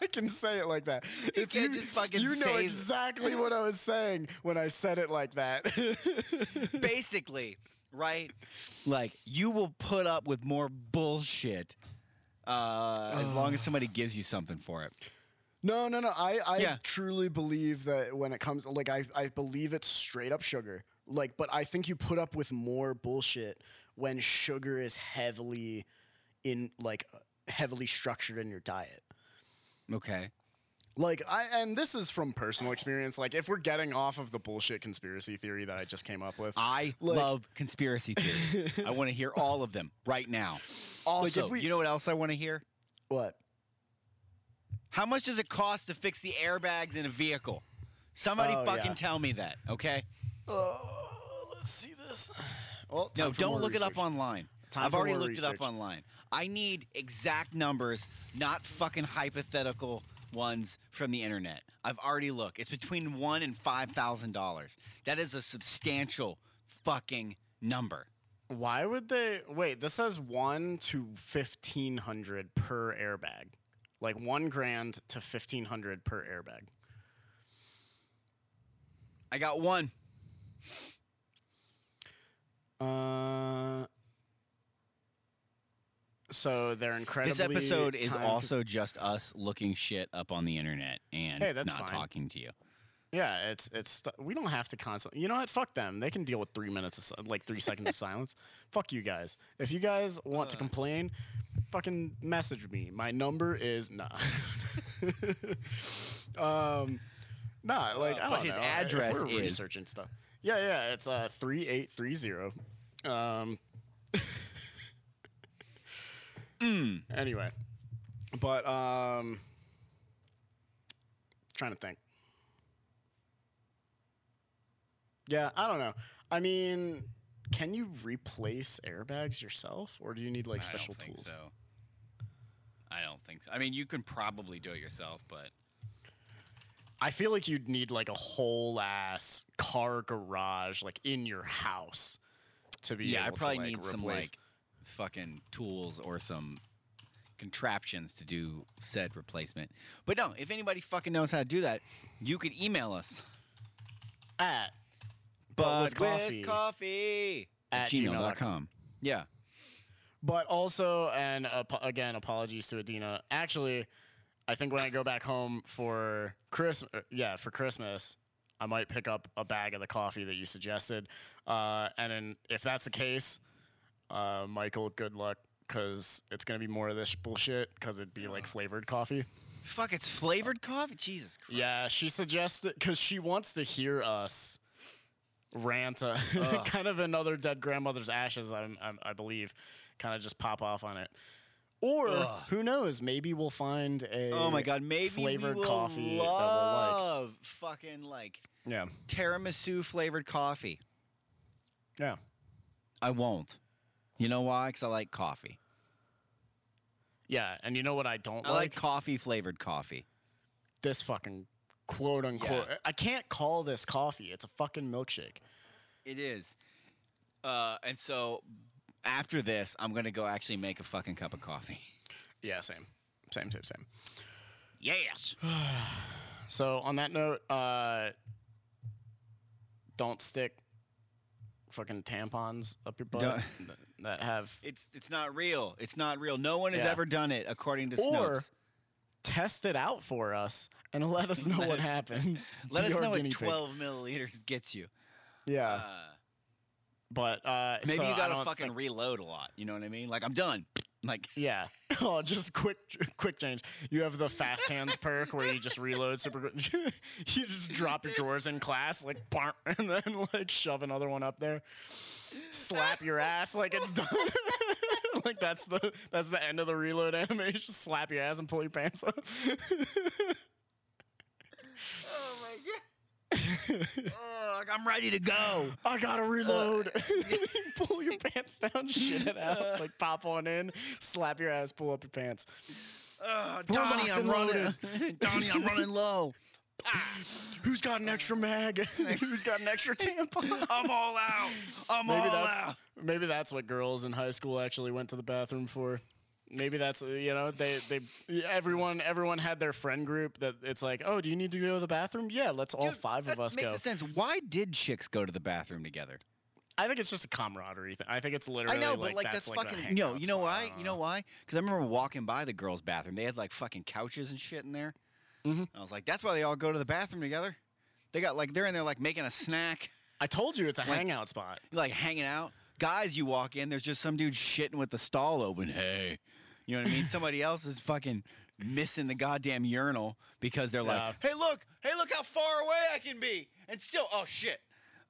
I can say it like that. You can't just fucking You know exactly what I was saying when I said it like that. basically, right? Like you will put up with more bullshit uh, as long as somebody gives you something for it. No, no, no. I, I Yeah. truly believe that when it comes, like, I, I believe it's straight up sugar. Like, but I think you put up with more bullshit when sugar is heavily in, like, heavily structured in your diet. Okay. Like, I, and this is from personal experience. Like, if we're getting off of the bullshit conspiracy theory that I just came up with, I Like- love conspiracy theories. I want to hear all of them right now. Also, we- you know what else I want to hear? what? How much does it cost to fix the airbags in a vehicle? Somebody Oh, fucking yeah. tell me that, okay? Uh, let's see this. Well, No, don't look it up online. Time I've already looked it up online. I need exact numbers, not fucking hypothetical ones from the internet. I've already looked. It's between one and five thousand dollars. That is a substantial fucking number. Why would they wait? This says one to fifteen hundred per airbag, like one grand to fifteen hundred per airbag. I got one. Uh, so they're incredibly. This episode is time- also just us looking shit up on the internet and Hey, that's not fine. talking to you. Yeah, it's it's. We don't have to constantly. You know what? Fuck them. They can deal with three minutes of si- like three seconds of silence. Fuck you guys. If you guys want to complain, fucking message me. My number is nah. um, nah. Like I don't but his know. If address we're is- researching stuff. Yeah, yeah. It's uh three eight three zero. Um. Mm. Anyway, but um, trying to think. Yeah, I don't know. I mean, can you replace airbags yourself, or do you need like special I don't tools? think so. I don't think so. I mean, you can probably do it yourself, but I feel like you'd need like a whole ass car garage, like in your house, to be. yeah, I probably to, like, need some like fucking tools or some contraptions to do said replacement. But no, if anybody fucking knows how to do that, you could email us. at But with coffee. coffee. at gmail.com. Yeah. But also, and ap- again, apologies to Adina. Actually, I think when I go back home for Christmas, yeah, for Christmas, I might pick up a bag of the coffee that you suggested. Uh, and then if that's the case, uh, Michael, good luck because it's gonna be more of this bullshit because it'd be like flavored coffee. Fuck, it's flavored coffee? Jesus Christ. Yeah, she suggested because she wants to hear us rant, uh, kind of another dead grandmother's ashes. I'm, I'm, I believe, kind of just pop off on it. Or Ugh. who knows? Maybe we'll find a Oh my god, maybe flavored we will coffee that we'll love fucking like Yeah, tiramisu flavored coffee. yeah. I won't. You know why? Because I like coffee. Yeah, and you know what I don't like? I like? like coffee flavored coffee. this fucking quote unquote. Yeah. I can't call this coffee. It's a fucking milkshake. It is. Uh, and so after this, I'm gonna go actually make a fucking cup of coffee. Yeah, same, same, same, same. Yes. So on that note, uh, don't stick fucking tampons up your butt Don't- that have It's it's not real. It's not real. No one has Yeah. ever done it, according to Or Snopes. test it out for us and let us know Let what us- happens. Let us know what guinea pig. 12 milliliters gets you. Yeah, Uh, but uh, maybe so you I gotta don't fucking think- reload a lot. You know what I mean? Like I'm done. Like yeah. Oh, just quick, quick change. You have the fast hands perk where you just reload super quick. you just drop your drawers in class, like, and then like shove another one up there. Slap your ass like it's done. like that's the that's the end of the reload animation. Slap your ass and pull your pants up. Oh my god. oh, I'm ready to go. I gotta reload. pull your pants down, shit it out, like pop on in, slap your ass, pull up your pants. Uh, Donnie, I'm running. Donnie, I'm running low. Who's got an extra mag? Who's got an extra tampon? I'm all out. I'm Maybe all that's out. maybe that's what girls in high school actually went to the bathroom for. Maybe that's you know they they everyone everyone had their friend group that it's like oh do you need to go to the bathroom yeah let's all Dude, five of us makes go. sense. Why did chicks go to the bathroom together? I think it's just a camaraderie thing. I think it's literally I know, like, but like that's, the fucking no. You know. Why? You know why? Because I remember walking by the girls' bathroom. They had like fucking couches and shit in there. Mhm. I was like, that's why they all go to the bathroom together. They got like they're in there like making a snack, I told you it's a Like- hangout spot. like hanging out. Guys, you walk in, there's just some dude shitting with the stall open. Hey, you know what I mean? Somebody else is fucking missing the goddamn urinal because they're Yeah. like, hey, look, hey, look how far away I can be, and still, oh shit.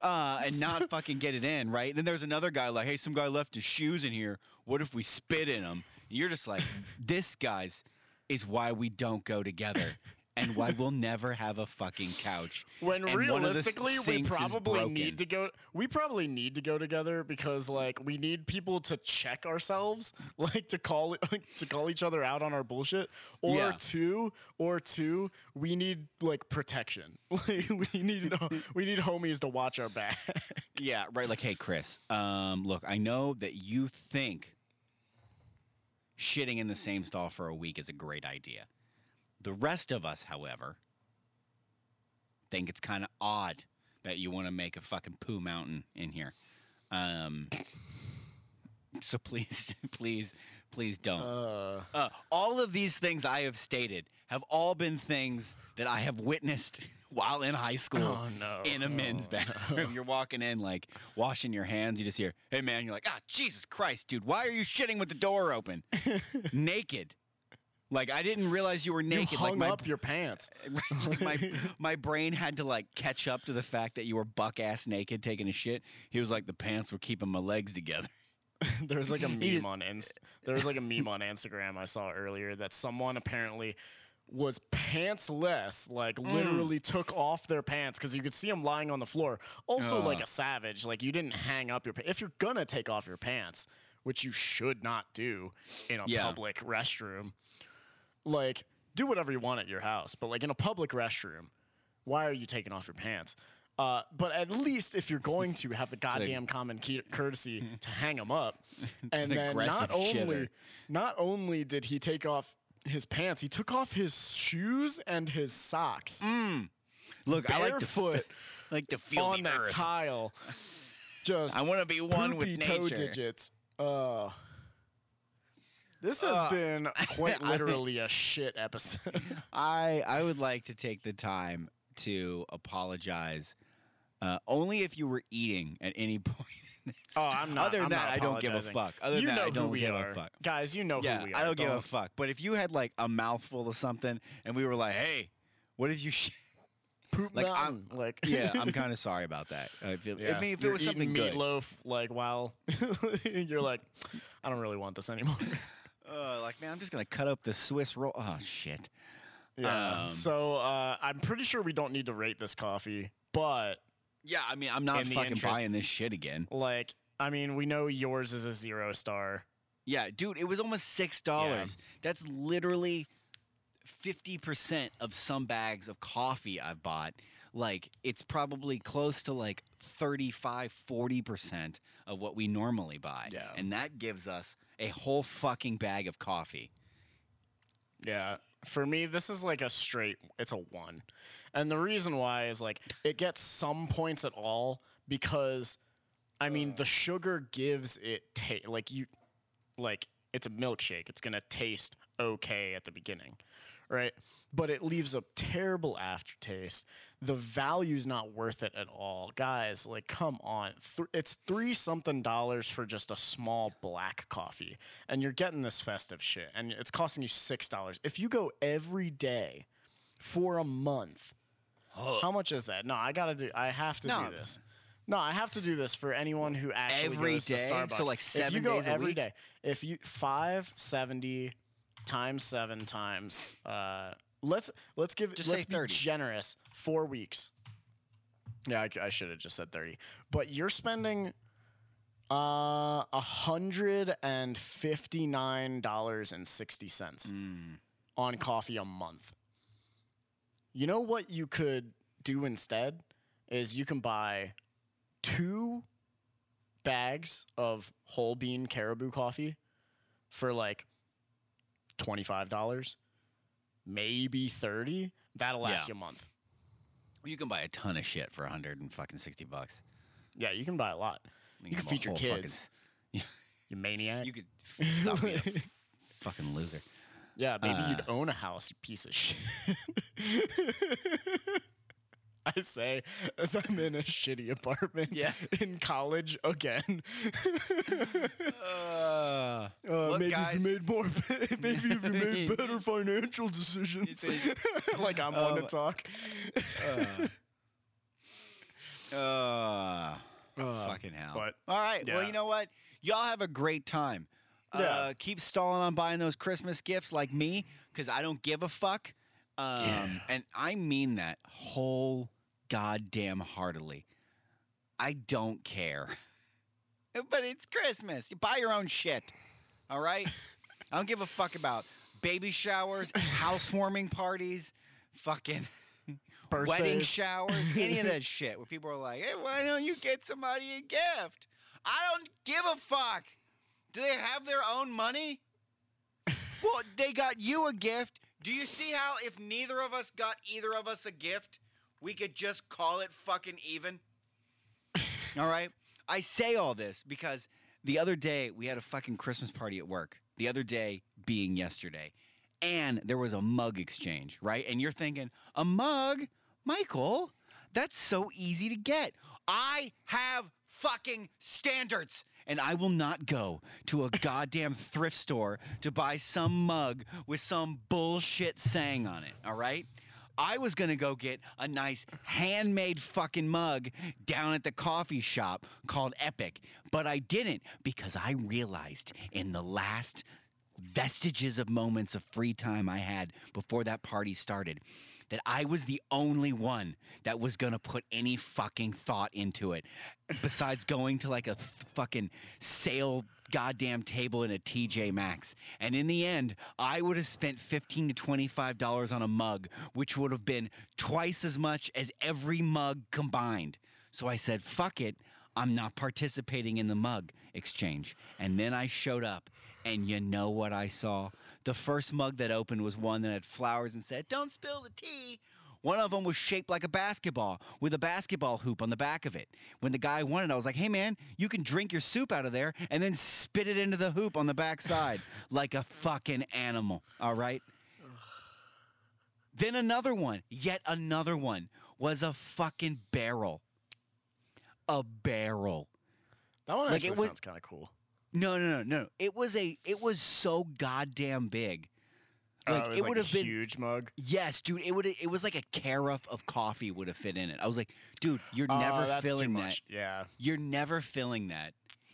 Uh, and not fucking get it in, right? then there's another guy like, hey, some guy left his shoes in here. What if we spit in them? You're just like, this, guys, is why we don't go together. And why we'll never have a fucking couch. When And one of the realistically, we probably need to go. We probably need to go together because, like, we need people to check ourselves, like to call like, to call each other out on our bullshit. Or Yeah. two, or two, we need like protection. Like, we need we need homies to watch our back. Yeah, right. Like, hey, Chris, um, look, I know that you think shitting in the same stall for a week is a great idea. The rest of us, however, think it's kind of odd that you want to make a fucking poo mountain in here. Um, so please, please, please don't. Uh, Uh, all of these things I have stated have all been things that I have witnessed while in high school oh no! in a men's Oh, bathroom. no. You're walking in, like washing your hands. You just hear, "Hey, man!" You're like, "Ah, Jesus Christ, dude! Why are you shitting with the door open, naked?" Like I didn't realize you were You naked. hung like my, up your pants. like my my brain had to like catch up to the fact that you were buck ass naked taking a shit. He was like, the pants were keeping my legs together. There's like a meme just- on Inst- there was like a meme on Instagram I saw earlier that someone apparently was pantsless, like Mm. literally took off their pants because you could see them lying on the floor. Also, like a savage, like you didn't hang up your. Pa- if you're gonna take off your pants, which you should not do in a Yeah. public restroom, like do whatever you want at your house, but like in a public restroom, why are you taking off your pants? Uh, but at least if you're going to have the like- goddamn common key- courtesy to hang them up, and An then not aggressive only not only did he take off his pants, he took off his shoes and his socks Mm. Look, I like to foot like to feel on the that earth. tile. Just I want to be one with poopy toe nature. digits. Uh, this has Uh, been quite literally a shit episode. I I would like to take the time to apologize. Uh, only if you were eating at any point in this. oh, I'm not. Other than I'm that, I don't give a fuck. Other you than know that, I don't give are. a fuck. guys. You know yeah, who we are. I don't give a fuck. But if you had like a mouthful of something and we were like, "Hey, what if you?" Sh-? Poop like, mountain. like yeah, I'm kind of sorry about that. Uh, if it, Yeah. I mean, if You're it was something eating good, meatloaf, like while you're like, I don't really want this anymore. Uh, like man, I'm just gonna cut up the Swiss roll. Oh shit. yeah. Um, so uh, I'm pretty sure we don't need to rate this coffee, but Yeah, I mean, I'm not fucking interest- buying this shit again. like, I mean, we know yours is a zero star. Yeah, dude, it was almost six dollars. That's literally fifty percent of some bags of coffee I've bought. Like it's probably close to like 35, 40 percent of what we normally buy. Yeah. and that gives us a whole fucking bag of coffee. Yeah. For me, this is like a straight, it's a one. And the reason why is like it gets some points at all because, I mean, the sugar gives it ta- like you, like it's a milkshake. It's gonna taste okay at the beginning, right? But it leaves a terrible aftertaste. The value's not worth it at all, guys. Like, come on, it's three something dollars for just a small black coffee, and you're getting this festive shit, and it's costing you six dollars. If you go every day for a month, how much is that? No, I gotta do. I have to No. do this. No, I have to do this for anyone who actually Every goes day? to So, Starbucks. like, if you go days week? day, if you five seventy times seven times, uh, let's let's give Just let's say be 30. generous. Four weeks. Yeah, I, should have just said thirty. But you're spending uh a hundred and fifty nine dollars and sixty cents Mm. on coffee a month. You know what you could do instead is you can buy two bags of whole bean caribou coffee for like $25, maybe 30. That'll last Yeah. you a month. You can buy a ton of shit for a hundred and fucking sixty bucks. Yeah, you can buy a lot. You can have feed your whole fucking kids. You maniac. You could stop being a fucking loser. yeah, maybe you'd uh, own a house, you piece of shit. I say as I'm in a shitty apartment Yeah. in college again. Uh, Uh, maybe guys. if you made more, maybe if you made better financial decisions. like I'm one to Um, talk. uh, Uh, fucking hell. but, All right. Well, you know what? Y'all have a great time. Yeah. Uh, keep stalling on buying those Christmas gifts like me because I don't give a fuck. Um, Yeah. And I mean that whole goddamn heartily. I don't care. but it's Christmas. You buy your own shit. All right? I don't give a fuck about baby showers, housewarming parties, fucking wedding showers, any of that shit where people are like, hey, why don't you get somebody a gift? I don't give a fuck. Do they have their own money? well, they got you a gift. Do you see how if neither of us got either of us a gift, we could just call it fucking even? all right? I say all this because the other day we had a fucking Christmas party at work. The other day being yesterday. And there was a mug exchange, right? And you're thinking, a mug? Michael, that's so easy to get. I have fucking standards. And I will not go to a goddamn thrift store to buy some mug with some bullshit saying on it, all right? I was gonna go get a nice handmade fucking mug down at the coffee shop called Epic, but I didn't because I realized in the last vestiges of moments of free time I had before that party started that I was the only one that was gonna put any fucking thought into it besides going to like a th- fucking sale goddamn table in a TJ Maxx. And in the end, I would have spent 15 to 25 dollars on a mug, which would have been twice as much as every mug combined. So I said, "Fuck it. I'm not participating in the mug exchange." And then I showed up, and you know what I saw? The first mug that opened was one that had flowers and said, "Don't spill the tea." One of them was shaped like a basketball with a basketball hoop on the back of it. When the guy wanted, I was like, "Hey man, you can drink your soup out of there and then spit it into the hoop on the back side like a fucking animal." All right. Then another one, yet another one was a fucking barrel. A barrel. That one Like, it actually was- sounds kind of cool. No, no, no, no. It was a. It was so goddamn big. Oh, Like was it would a have been. huge mug. Yes, dude. It would. It was like a carafe of coffee would have fit in it. I was like, dude, you're Oh, never filling that. Yeah, You're never filling that.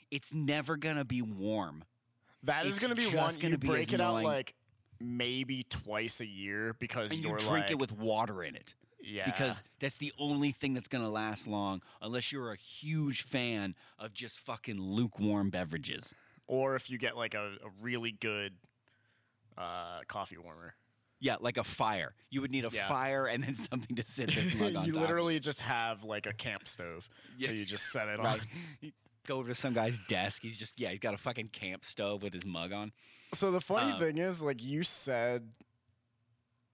It's never gonna be warm. that is It's going to be one. gonna You be break it out like maybe twice a year because And you drink like, it with water in it. Yeah, Because that's the only thing that's gonna last long, unless you're a huge fan of just fucking lukewarm beverages. or if you get like a, a really good uh, coffee warmer. Yeah, like a fire. You would need a Yeah. fire and then something to sit this mug on you of. literally just have like a camp stove. Yeah. you just set it right? on. Go over to some guy's desk. He's just yeah, he's got a fucking camp stove with his mug on. So the funny Um, thing is, like you said,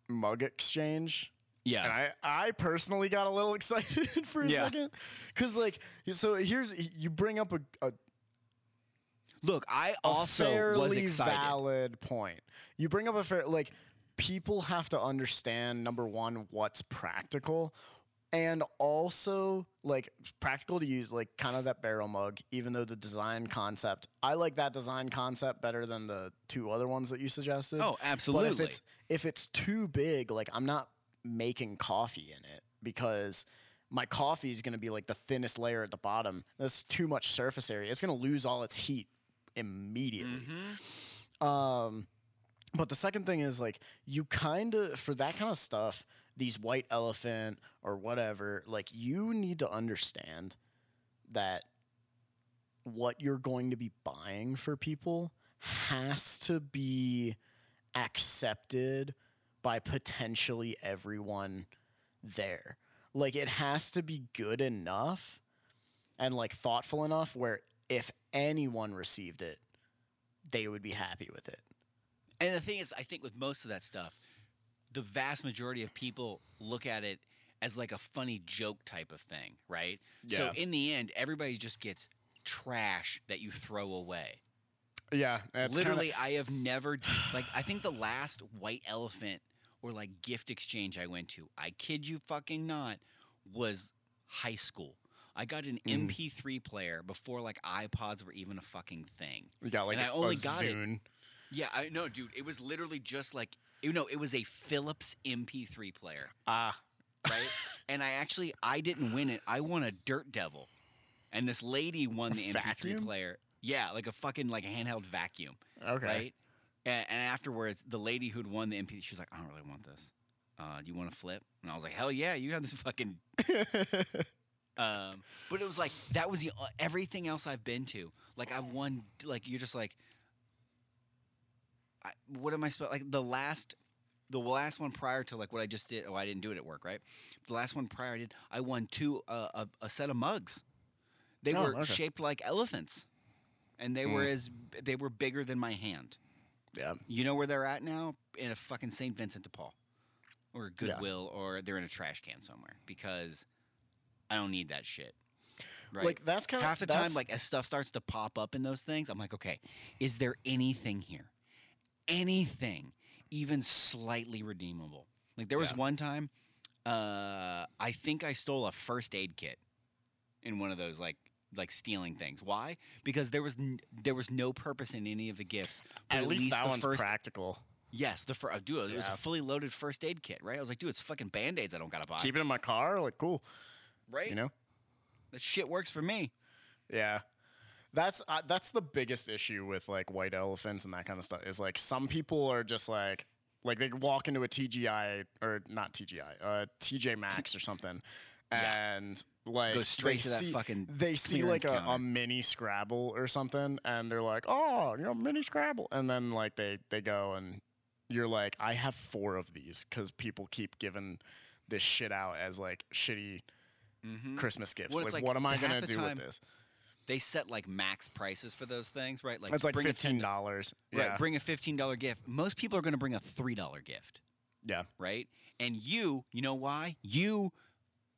mug exchange. Yeah, And I, I personally got a little excited for a Yeah. second, because like, so here's you bring up a, a, look, I a also fairly was excited. valid point. You bring up a fair like, people have to understand number one what's practical, and also like practical to use like kind of that barrel mug. Even though the design concept, I like that design concept better than the two other ones that you suggested. Oh, absolutely. But if it's if it's too big, like I'm not making coffee in it because my coffee is going to be like the thinnest layer at the bottom. That's too much surface area. It's going to lose all its heat immediately. Mm-hmm. Um, but the second thing is like you kind of for that kind of stuff, these white elephant or whatever, like you need to understand that what you're going to be buying for people has to be accepted by potentially everyone there. Like it has to be good enough and like thoughtful enough where if anyone received it, they would be happy with it. And the thing is, I think with most of that stuff, the vast majority of people look at it as like a funny joke type of thing, right? Yeah. So in the end, everybody just gets trash that you throw away. Yeah, Literally, I have never like I think the last white elephant or like gift exchange I went to, I kid you fucking not, was high school. I got an Mhm. MP3 player before like iPods were even a fucking thing. we got like and a, I only got it- Yeah, I know, dude. It was literally just like you know, it was a Philips MP3 player, Ah, right? and I actually I didn't win it. I won a Dirt Devil, and this lady won A the MP3 vacuum? player. Yeah, like a fucking like a handheld vacuum, okay. right? And, and afterwards, the lady who'd won the MP, she was like, "I don't really want this. Uh, do you want to flip?" And I was like, "Hell yeah, you have this fucking." Um, but it was like that was the uh, everything else I've been to. Like I've won. Like you're just like, I, what am I supposed like the last. The last one prior to like what I just did, oh, I didn't do it at work, right? The last one prior I did, I won two uh, a, a set of mugs. They Oh, were okay. shaped like elephants, and they were Mm. as they were bigger than my hand. Yeah. You know where they're at now? In a fucking St. Vincent de Paul, or Goodwill, or they're in a trash can somewhere because I don't need that shit. Right? Like that's kind of Half the time, like as stuff starts to pop up in those things, I'm like, okay, is there anything here? Anything even slightly redeemable? Like there was Yeah. one time, uh, I think I stole a first aid kit in one of those like like stealing things. Why? Because there was n- there was no purpose in any of the gifts. But at least, that the one's first practical. Yes, the first. Dude, it was a fully loaded first aid kit, right? I was like, dude, it's fucking band aids. I don't gotta buy. Keep it in my car, like cool. right? You know. that shit works for me. Yeah. That's uh, that's the biggest issue with like white elephants and that kind of stuff. Is like some people are just like like they walk into a TGI or not TGI, uh, TJ Maxx or something, Yeah. and like Go straight they to that see- fucking They see like a, a mini Scrabble or something, and they're like, "Oh, you know, mini Scrabble," and then like they they go and you're like, "I have four of these because people keep giving this shit out as like shitty Mm-hmm. Christmas gifts. Well, like, like what am I gonna do time, with this? They set like max prices for those things, right? Like It's like fifteen $10. Right, Yeah. bring a fifteen dollar gift. Most people are going to bring a three dollar gift. Yeah. right? And you, you know why? You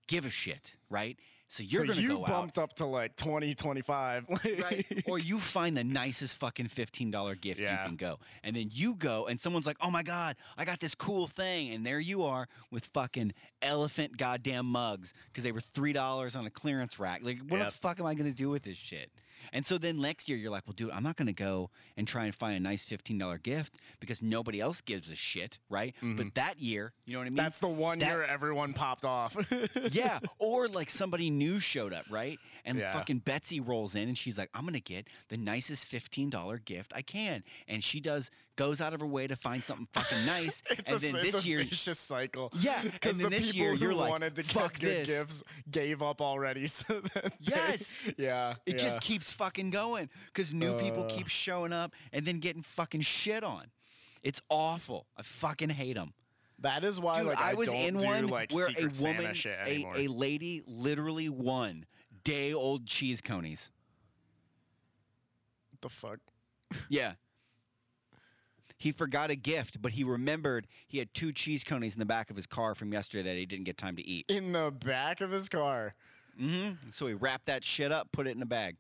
give a shit, right? So you're so gonna you go out. bumped up to like 20, 25. right? or you find the nicest fucking fifteen dollar gift Yeah. you can go, and then you go, and someone's like, "Oh my god, I got this cool thing," and there you are with fucking elephant goddamn mugs because they were three dollars on a clearance rack. Like, what Yep. the fuck am I gonna do with this shit? And so then next year you're like, well, dude, I'm not gonna go and try and find a nice fifteen dollar gift because nobody else gives a shit, right? But mm-hmm. that year, you know what I mean? That's the one That- year everyone popped off. yeah, or like somebody new showed up, right? And Yeah. fucking Betsy rolls in and she's like, "I'm gonna get the nicest fifteen dollar gift I can," and she does goes out of her way to find something fucking nice. It's and a, then it's this a year, vicious cycle. Yeah, because the this people year who you're like, wanted to "Fuck get good this." gifts gave up already. So that they- Yes. yeah, it yeah. just keeps fucking going because new people Uh. keep showing up and then getting fucking shit on. It's awful. I fucking hate them. that is why Dude, like I, I, was in do, one like where a woman, a, a lady, literally won day old cheese conies. what the fuck? Yeah. He forgot a gift, but he remembered he had two cheese conies in the back of his car from yesterday that he didn't get time to eat. In the back of his car. Mm-hmm. So he wrapped that shit up, put it in a bag.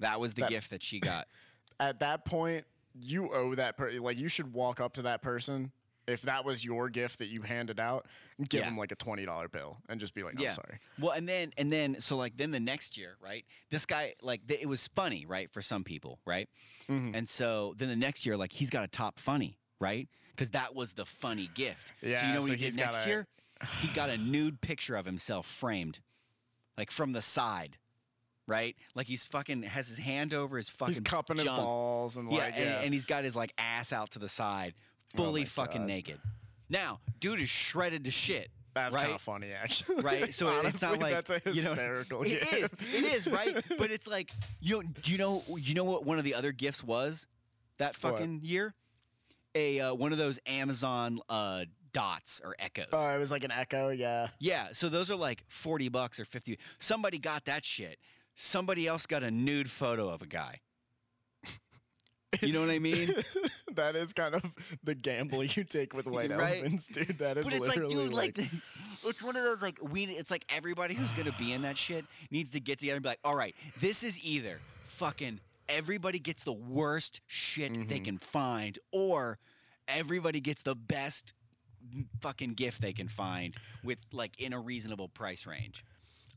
That was the That- gift that she got. At that point, you owe that person. Like you should walk up to that person if that was your gift that you handed out and give Yeah. them like a twenty dollar bill and just be like, "I'm Yeah. sorry." Well, and then and then so like then the next year, right? This guy like th- it was funny, right, for some people, right? Mhm. And so then the next year, like he's got a top funny, right? Because that was the funny gift. so you Yeah, know what so he did next a- year? He got a nude picture of himself framed, like from the side, right? Like he's fucking has his hand over his fucking He's cupping his balls and Yeah, like and, yeah. and he's got his like ass out to the side, Oh fully my fucking God. naked. Now, dude is shredded to shit. That's right? kind of funny, actually. Right, so it's not Honestly, like, that's a you know, hysterical. It is. It is, right? But it's like you know, do you know you know what one of the other gifts was that fucking year? A uh, one of those Amazon uh, dots or echoes. Oh, it was like an echo. Yeah. yeah, so those are like 40 bucks or 50. Somebody got that shit. Somebody else got a nude photo of a guy. You know what I mean? that is kind of the gamble you take with white Right? elephants, dude. That is But it's like, literally dude, like, the, it's one of those like we. It's like everybody who's gonna be in that shit needs to get together and be like, all right, this is either fucking everybody gets the worst shit they Mhm. can find, or everybody gets the best fucking gift they can find with like in a reasonable price range.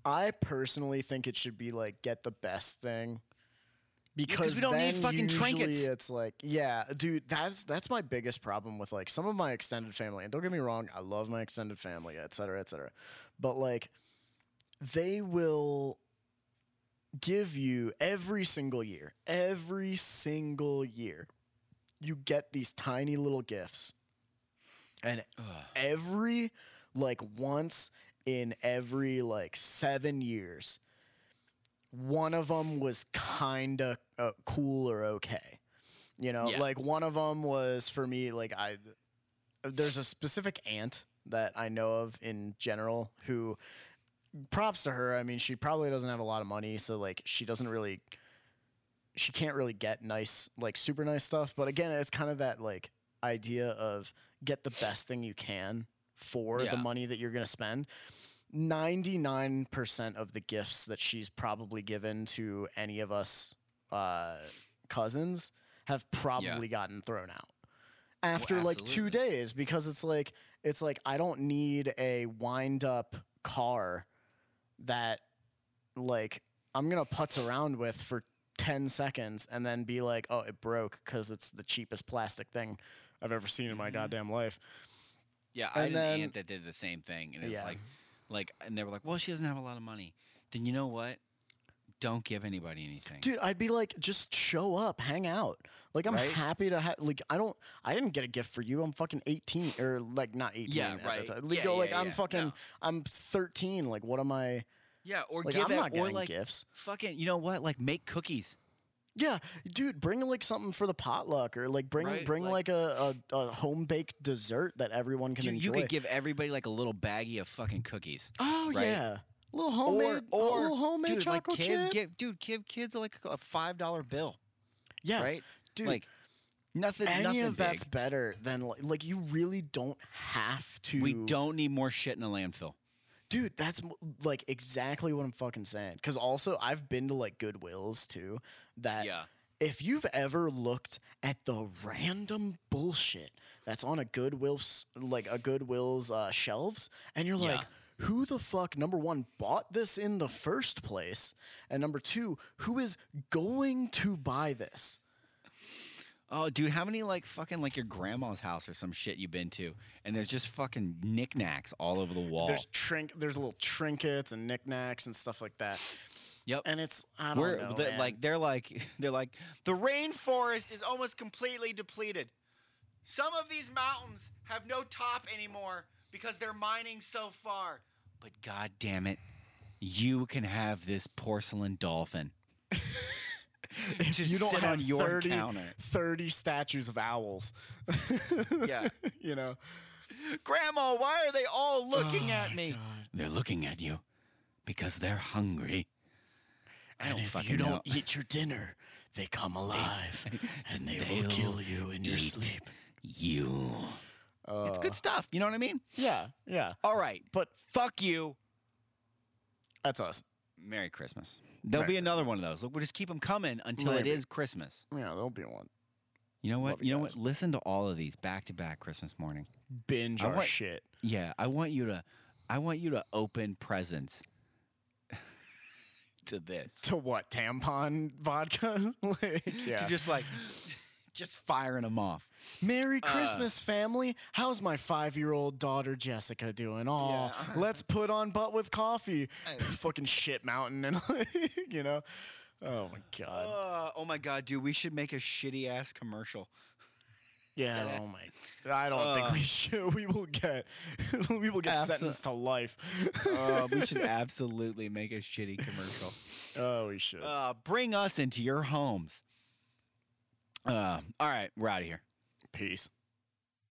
I personally think it should be like get the best thing. Because we don't need fucking usually trinkets. It's like, yeah, dude, that's that's my biggest problem with like some of my extended family. And don't get me wrong, I love my extended family, et cetera, et cetera. But like, they will give you every single year, every single year, you get these tiny little gifts, and Ugh. every like once in every like seven years one of them was kind of uh, cool or okay you know Yeah. like one of them was for me like i there's a specific aunt that i know of in general who props to her i mean she probably doesn't have a lot of money so like she doesn't really she can't really get nice like super nice stuff but again it's kind of that like idea of get the best thing you can for Yeah. the money that you're going to spend 99% of the gifts that she's probably given to any of us uh, cousins have probably gotten thrown out after like two days because it's like it's like I don't need a wind up car that like I'm gonna putz around with for 10 seconds and then be like, oh, it broke because it's the cheapest plastic thing I've ever seen in my Mhm. goddamn life. Yeah, I had And an aunt that did the same thing, and it's Yeah. like, like, and they were like, "Well, she doesn't have a lot of money." Then you know what? Don't give anybody anything. Dude, I'd be like, just show up, hang out. Like, I'm Right? happy to have. Like, I don't. I didn't get a gift for you. I'm fucking 18, or like not 18. Yeah, right. Like, Yeah, go, like yeah, I'm yeah. fucking. No. I'm 13. Like, what am I? yeah, or Like, give I'm it, not or getting like gifts. fucking, you know what? Like make cookies. Yeah, dude, bring like something for the potluck, or like bring Right, bring like- like, a, a, a home baked dessert that everyone can Dude, enjoy. you could give everybody like a little baggie of fucking cookies. oh right? yeah, a little homemade, or a or little homemade dude, like chocolate kids chip. give dude give kids like a five dollar bill, yeah, right? dude. Like Nothing. any nothing of that's better than like, like you really don't have to. We don't need more shit in a landfill. dude. That's like exactly what I'm fucking saying. Because also I've been to like Goodwills too. That if you've ever looked at the random bullshit that's on a Goodwill's like a Goodwill's uh, shelves, and you're Yeah. like, who the fuck number one bought this in the first place, and number two, who is going to buy this? Oh, dude, how many like fucking like your grandma's house or some shit you've been to, and there's just fucking knickknacks all over the wall. There's trink, there's little trinkets and knickknacks and stuff like that. Yep. And it's I don't We're know, the- like they're like they're like the rainforest is almost completely depleted. Some of these mountains have no top anymore because they're mining so far. But god damn it, you can have this porcelain dolphin. if just you don't sit have on your 30, counter. 30 statues of owls. Yeah. you know. Grandma, why are they all looking Oh at me? God. They're looking at you because they're hungry. I And if you don't know. eat your dinner, they come alive and they will they'll kill you in your eat sleep. You. it's Uh, good stuff. You know what I mean? Yeah, yeah. All right. But Fuck you. that's us. Merry Christmas. There'll Merry be another one of those. Look, we'll just keep them coming until Maybe. it is Christmas. Yeah, there'll be one. You know what? Love you You know guys. what? Listen to all of these back to back Christmas morning. Binge I our want- shit. Yeah, I want you to I want you to open presents to this. To what? Tampon vodka? like, yeah. To just like just firing them off. Merry Uh, Christmas, family. How's my five year old daughter Jessica doing? Oh, Yeah. let's put on butt with coffee. Uh, Fucking shit mountain and you know. Oh my god. Uh, oh my god, dude, we should make a shitty ass commercial. Yeah. Oh my. I don't think we uh, should. We will get. we will get Abso- sentenced to life. Uh, we should absolutely make a shitty commercial. Oh, we should. Uh, bring us into your homes. Uh, all right, we're out of here. Peace.